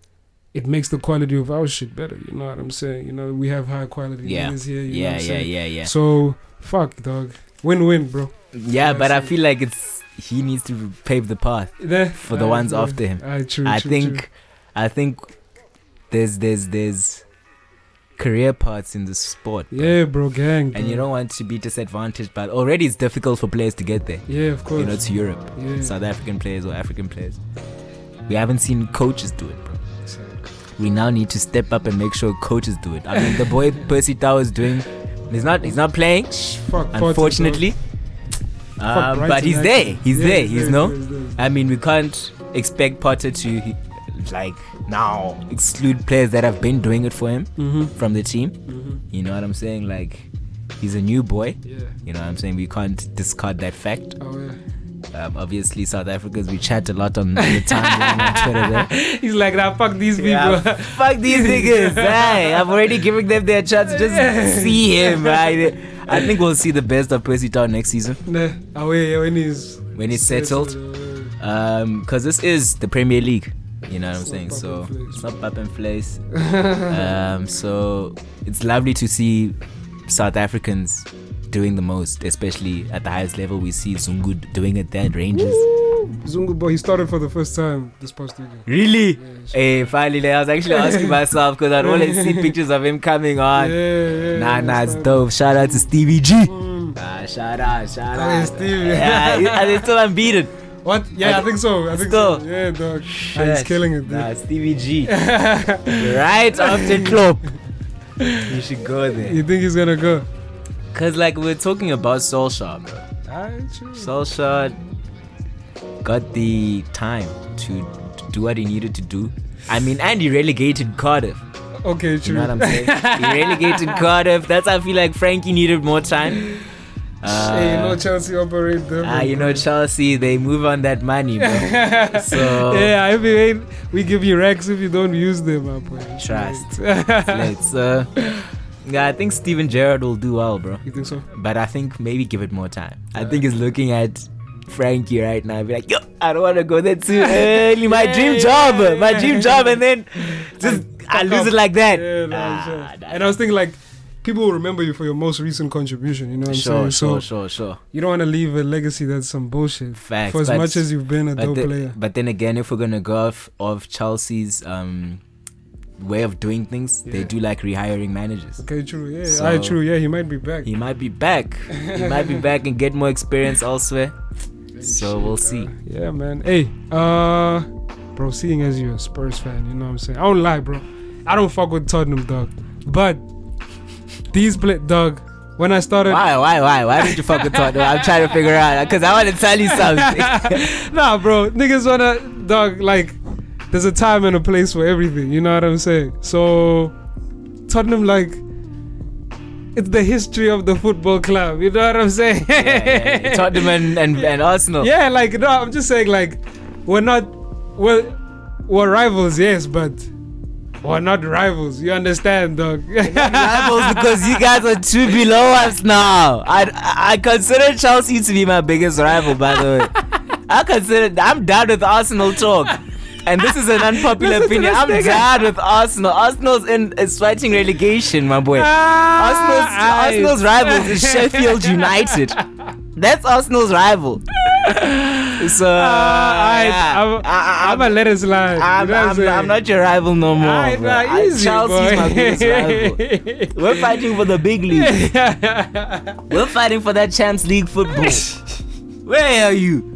it makes the quality of our shit better. You know what I'm saying? You know, we have high quality Yeah. here. You know Yeah, what I'm yeah, saying? yeah, yeah. So fuck, dog. Win-win, bro. Yeah, but I feel like it's he needs to pave the path. There For the Aye, ones yeah. after him. Aye, true, I true, think true. I think there's there's there's career paths in the sport. bro. Yeah, bro, gang. And you don't want to be disadvantaged, but already it's difficult for players to get there. Yeah, of course. You know, to Europe, yeah. South African players or African players. We haven't seen coaches do it, bro. We now need to step up and make sure coaches do it. I mean, the boy Percy Tau is doing. He's not. He's not playing, Fuck, unfortunately. bro. Um, but he's there. He's Yeah, there. He's there, no. he's there, he's there. I mean, we can't expect Potter to like now exclude players that have been doing it for him Mhm, from the team. mhm. You know what I'm saying? Like, he's a new boy. Yeah. You know what I'm saying? We can't discard that fact. Oh yeah. Um, obviously, South Africans we chat a lot on the timeline on Twitter. There. He's like, nah, fuck these people. Yeah, fuck these niggas. hey, I'm already giving them their chance just see him. Right? I think we'll see the best of Percy Tau next season nah, away when he's when he's settled. Um, because this is the Premier League. You know what I'm saying? So Pap and Place, it's not Pap and Place. um, so it's lovely to see South Africans doing the most, especially at the highest level. We see Zungu doing it there at Rangers. Zungu boy, he started for the first time this past weekend. Really? Yeah, sh- Hey, finally, I was actually asking myself because I'd always see pictures of him coming on. yeah, yeah, Nah, nah, it's dope. Shout out to Stevie G. Mm. Ah, shout out, shout out. Stevie. Yeah, and he's still unbeaten. What? Yeah, I, think so. I think so. Yeah, dog. Ah, he's killing it, Nah, dude. Stevie G. right after Klopp. You should go there. You think he's gonna go? Cause like we're talking about Solskjaer, bro. True. Solskjaer got the time to, do what he needed to do. I mean, and he relegated Cardiff. Okay, true. You know what I'm saying? he relegated Cardiff. That's how I feel like Frankie needed more time. Hey, you know Uh, Chelsea operate them. ah, you know Chelsea, they move on that money, bro. So yeah, you ain't, we give you racks if you don't use them, boy. Trust. let's. Uh, yeah, I think Steven Gerrard will do well, bro. you think so? But I think maybe give it more time. I think he's looking at Frankie right now and be like, yo, I don't want to go there too early. My dream job, my dream job, and then just I Fuck lose up. it like that. Yeah, no, Ah, sure. nah, And I was thinking like, people will remember you for your most recent contribution. You know what I'm saying? sure, so sure, sure. you don't want to leave a legacy that's some bullshit. Facts. for as much as you've been a dope the- player. but then again, if we're gonna go off of Chelsea's um way of doing things, they do like rehiring managers. Okay, true. Yeah, So- alright, true. Yeah, he might be back. He might be back. he might be back and get more experience elsewhere. So we'll see. Yeah, man. Hey, uh, bro, seeing as you're a Spurs fan, you know what I'm saying? I don't lie, bro. I don't fuck with Tottenham, dog. But these play, dog. When I started, Why, why, why? Why did you fuck with Tottenham? I'm trying to figure out because I want to tell you something. nah, bro, niggas wanna, dog. Like, there's a time and a place for everything. You know what I'm saying? So, Tottenham, like, it's the history of the football club. You know what I'm saying? Tottenham and, and, and Arsenal. Yeah, like no, I'm just saying like we're not we're we're rivals, yes, but we're not rivals. You understand, dog? Rivals because you guys are two below us now. I, I consider Chelsea to be my biggest rival, by the way. I consider I'm down with Arsenal talk. And this is an unpopular opinion. I'm down with Arsenal. Arsenal's in is fighting relegation, my boy. Arsenal's, Ah, Arsenal's rivals is Sheffield United. That's Arsenal's rival. So Ah, aight, yeah. I'm, I- gonna let it slide. I'm, you know I'm. I'm not your rival no more. Bro. nah, I- easy, Chelsea's boy. my biggest rival. We're fighting for the big league. We're fighting for that Champs League football. Where are you?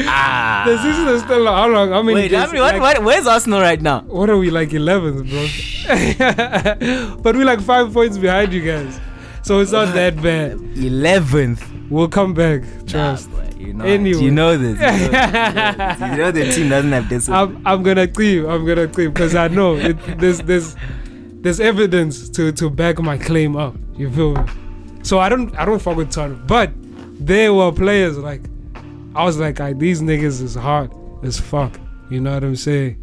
Ah. the season is still how long? How many Wait, how many, what, like, what, where's Arsenal right now? what are we like 11th, bro? but we're like five points behind you guys, so it's not that bad. 11th. We'll come back. Trust. Nah, you know, Anyway. you know this. You know, you know the team doesn't have discipline. I'm I'm gonna claim. I'm gonna claim because I know it, there's there's there's evidence to to back my claim up. You feel me? So I don't I don't fuck with Tottenham, but there were players like I was like, "Aight, these niggas is hard as fuck. You know what I'm saying?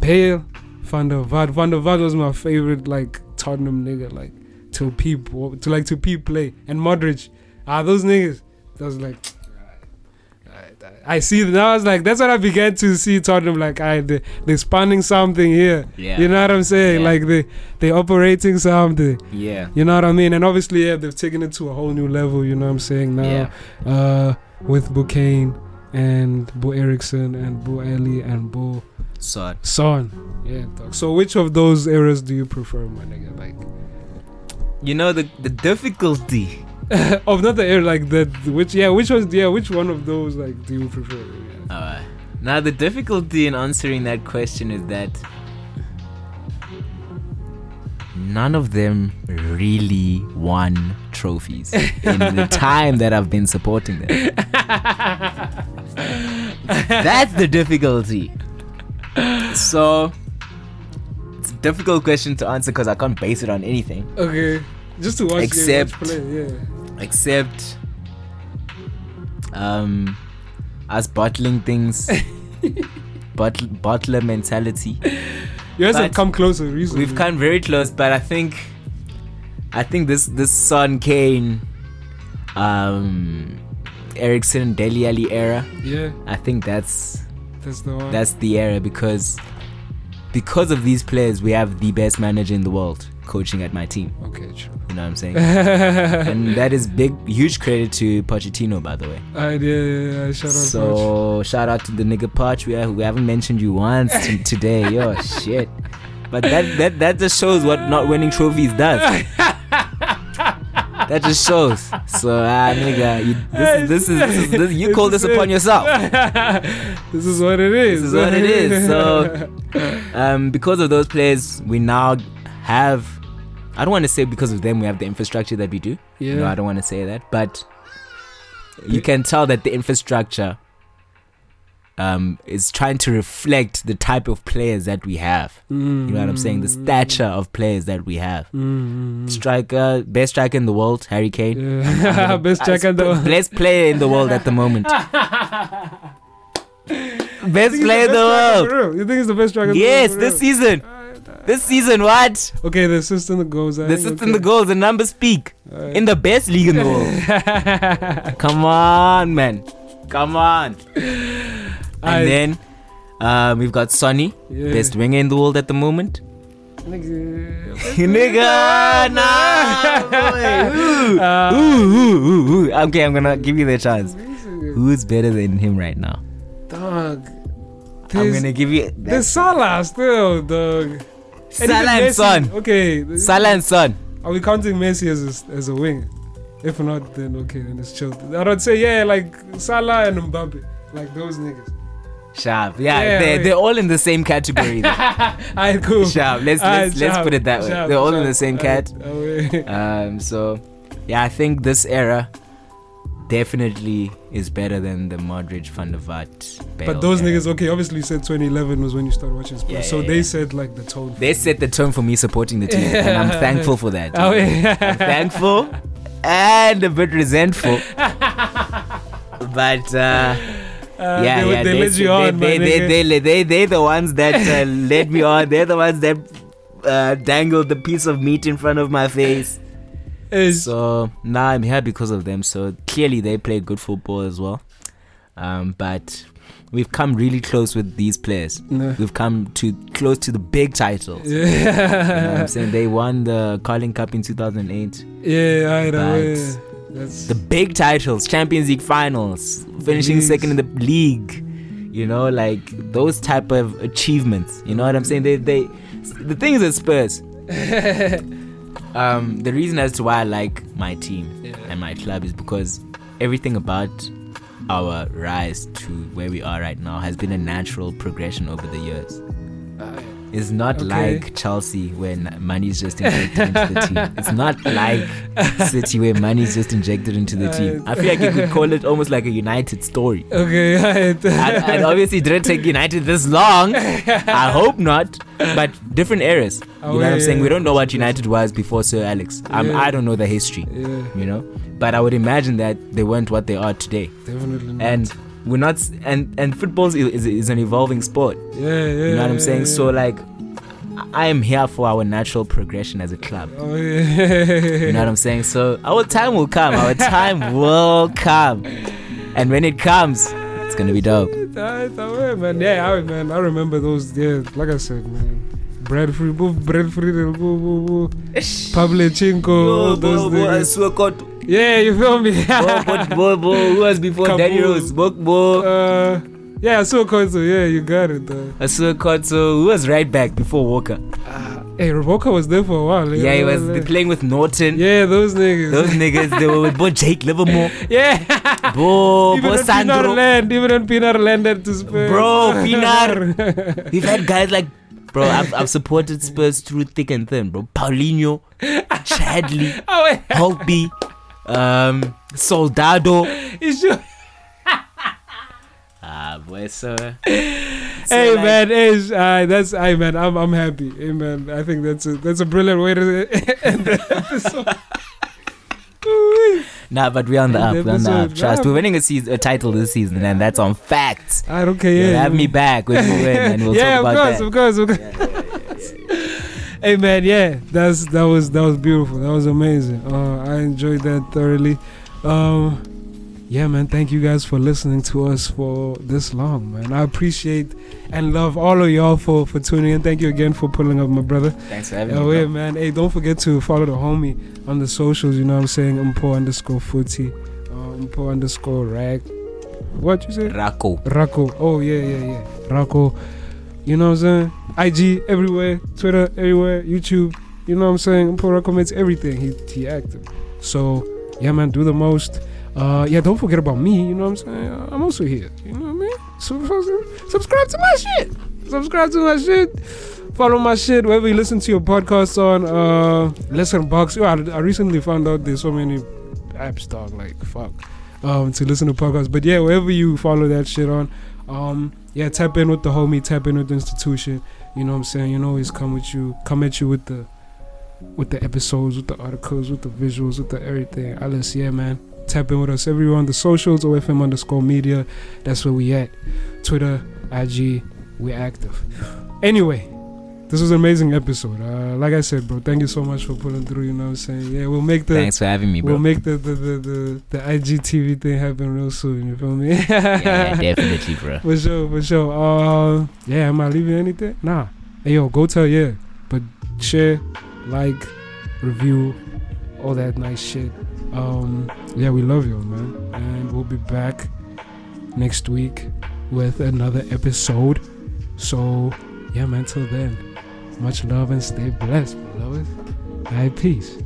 Bale, Van der Vaart. Van der Vaart was my favorite like Tottenham nigga like to peep to like to peep play and Modric. Ah, those niggas. That was like. I see now. I was like, that's what I began to see Tottenham like, I they, they're spawning something here. Yeah. You know what I'm saying? Yeah. Like they they operating something. yeah. You know what I mean? And obviously, yeah, they've taken it to a whole new level. You know what I'm saying now? Yeah. Uh, with Bukane and Bo Eriksen and Bo Eli and Bo So, Son. Yeah. Dog. So which of those eras do you prefer, my nigga? Like, you know, the, the difficulty. of not the era like that. Which yeah, which was yeah, which one of those like do you prefer? Yeah. Uh, now, the difficulty in answering that question is that none of them really won trophies in the time that I've been supporting them. That's the difficulty. So, it's a difficult question to answer because I can't base it on anything Okay. Just to watch, Except- play, yeah. except um us bottling things, bottle bottler mentality. You guys have But come closer recently. We've come very close, but I think, I think this this Son Kane, um, Eriksen Dele Alli era. Yeah, I think that's that's the one. that's the era because because of these players, we have the best manager in the world coaching at my team. okay, true. You know what I'm saying? and that is big, huge credit to Pochettino, by the way. Alright, yeah, yeah, yeah. Shout out. So shout out to the nigga Poch. We, have, we haven't mentioned you once t- today. Yo, shit. But that, that that just shows what not winning trophies does. that just shows. So ah, nigga, you, this, is, this is this is this, you call this upon yourself. this is what it is. This is what it is. So, um, because of those players, we now have. I don't want to say because of them we have the infrastructure that we do. yeah. No, I don't want to say that, but you can tell that the infrastructure um, is trying to reflect the type of players that we have. You know what I'm saying? The stature of players that we have. Mm, Striker, best striker in the world, Harry Kane. yeah. Best striker in the world. Best player in the world at the moment. best player in the world. You think he's the best striker? in the Yes, this season. This season, what? Okay, the assist and the goals. The think, assist okay. and the goals, the numbers speak. Alright. In the best league in the world. Come on, man. Come on. And I- then um, we've got Sonny, Yeah. best winger in the world at the moment. Nigga. Nigga, nah, boy. Ooh. Uh, Ooh, ooh, ooh, ooh. Okay, I'm gonna give you the chance. Who's better than him right now? Dog. I'm gonna give you there's Salah still, dog. Salah and Son. Okay. Salah and Son. Are we counting Messi as a, as a winger? If not, then okay, then it's chill. I'd say yeah, like Salah and Mbappe, like those niggas. Sharp. Yeah, Yeah, they're, wait. they're all in the same category. Alright, cool. Sharp. Let's let's let's sharp, put it that way. sharp, They're all in the same cat. Alright. Um, so yeah, I think this era definitely is better than the Modric, Van der Vaart. Bale But those era. niggas, okay, obviously you said 2011 was when you started watching Spurs, Yeah, so yeah, they yeah. said like the tone. They set the tone for me supporting the team, and I'm thankful for that. Oh, yeah. I'm thankful and a bit resentful. But uh, Uh, yeah, they, yeah, they, let you they, on, they, they, they, they, they, they're the ones that uh, led me on. They're the ones that uh, dangled the piece of meat in front of my face. Is- So now I'm here because of them. So clearly they play good football as well. Um, but we've come really close with these players. Nah. We've come to close to the big titles. You know what I'm saying? They won the Carling Cup in 2008. yeah, I know. Yeah. That's The big titles, Champions League finals, finishing Leagues. second in the league. You know, like those type of achievements. You know what I'm saying? They they the thing is at Spurs. um, the reason as to why I like my team Yeah. and my club is because everything about our rise to where we are right now has been a natural progression over the years. It's not Okay. like Chelsea when money is just injected into the team. It's not like City where money is just injected into the team. I feel like you could call it almost like a United story. okay. Right. And, and obviously, it didn't take United this long. I hope not. But different eras. You know Oh, what I'm saying? We don't know what United was before Sir Alex. Um, Yeah. I don't know the history. yeah, You know, but I would imagine that they weren't what they are today. definitely. Not. And we're not. And and football is, is, is an evolving sport. yeah, yeah. You know what I'm saying? yeah. So like, I am here for our natural progression as a club. Oh yeah. You know what I'm saying? So our time will come. Our time will come, and when it comes, it's gonna be dope. Alright, man. Yeah, I, man. I remember those. Yeah, like I said, man. Bread free, move bread free, boo, boo, boo. Pavlyuchenko, all those niggas. Yeah, you feel me? Who was before Kaboul. Danny Rose? Bokbo. uh, yeah, so Konzo, yeah, you got it. Though. Assou-Ekotto. Who was right back before Walker? Hey, Walker was there for a while. Yeah, he was like- playing with Naughton. Yeah, those niggas. Those niggas, they were with both Jake Livermore, yeah. Bo, even Bo when Pienaar land, even when Pienaar landed to Spurs. Bro, Pienaar. We've had guys like, bro, I've, I've supported Spurs through thick and thin, bro. Paulinho, Chadli, oh, wait. Holtby, um, Soldado. You sure? Ah, boy, so. hey man, hey, uh, that's hey man, I'm I'm happy. Hey man, I think that's a that's a brilliant way to end the episode. Nah, but we're on the up. We're on the up. Trust. Nah, We're winning a, season, a title this season, and that's on facts. I don't care. Yeah, Yeah, have me back when we win, and we'll yeah, talk about of that. course, of course, of course. Hey man, yeah, that's that was that was beautiful. That was amazing. Uh, I enjoyed that thoroughly. Um, yeah, man. Thank you guys for listening to us for this long, man. I appreciate and love all of y'all for for tuning in. Thank you again for pulling up, my brother. Thanks for having Oh me. yeah, man. Hey, don't forget to follow the homie on the socials. You know what I'm saying? Mpho underscore footy, uh, Mpho underscore rag. What you say? Rako. Rocco. Oh yeah, yeah, yeah. Rocco. You know what I'm saying? IG everywhere, Twitter everywhere, YouTube. You know what I'm saying? Mpho Rakometsi everything. He he active. So yeah, man, do the most. Uh, yeah, don't forget about me. You know what I'm saying? I'm also here. You know what I mean? Subscribe to my shit. Subscribe to my shit. Follow my shit wherever you listen to your podcasts on. Uh, Listen Box. Yo, I, I recently found out there's so many apps, dog. Like fuck. Um, to listen to podcasts. But yeah, wherever you follow that shit on. Um, yeah, tap in with the homie, tap in with the institution. You know what I'm saying? You know, always come with you, come at you with the with the episodes, with the articles, with the visuals, with the everything. Alice, yeah, man. Tap in with us everywhere on the socials, OFM underscore media. That's where we at. Twitter, IG, we active. Anyway, this was an amazing episode. Uh, like I said, bro, thank you so much for pulling through. You know what I'm saying? Yeah, we'll make the Thanks for having me, bro. we'll make the the, the the the IGTV thing happen real soon. You feel me? yeah, definitely, bro. For sure, for sure. Uh, yeah, am I leaving anything? Nah. Hey, yo, go tell yeah, but share, like, review, all that nice shit. Um, yeah, we love you, man, and we'll be back next week with another episode. So, yeah, man. Till then, much love and stay blessed, beloved. Right, peace.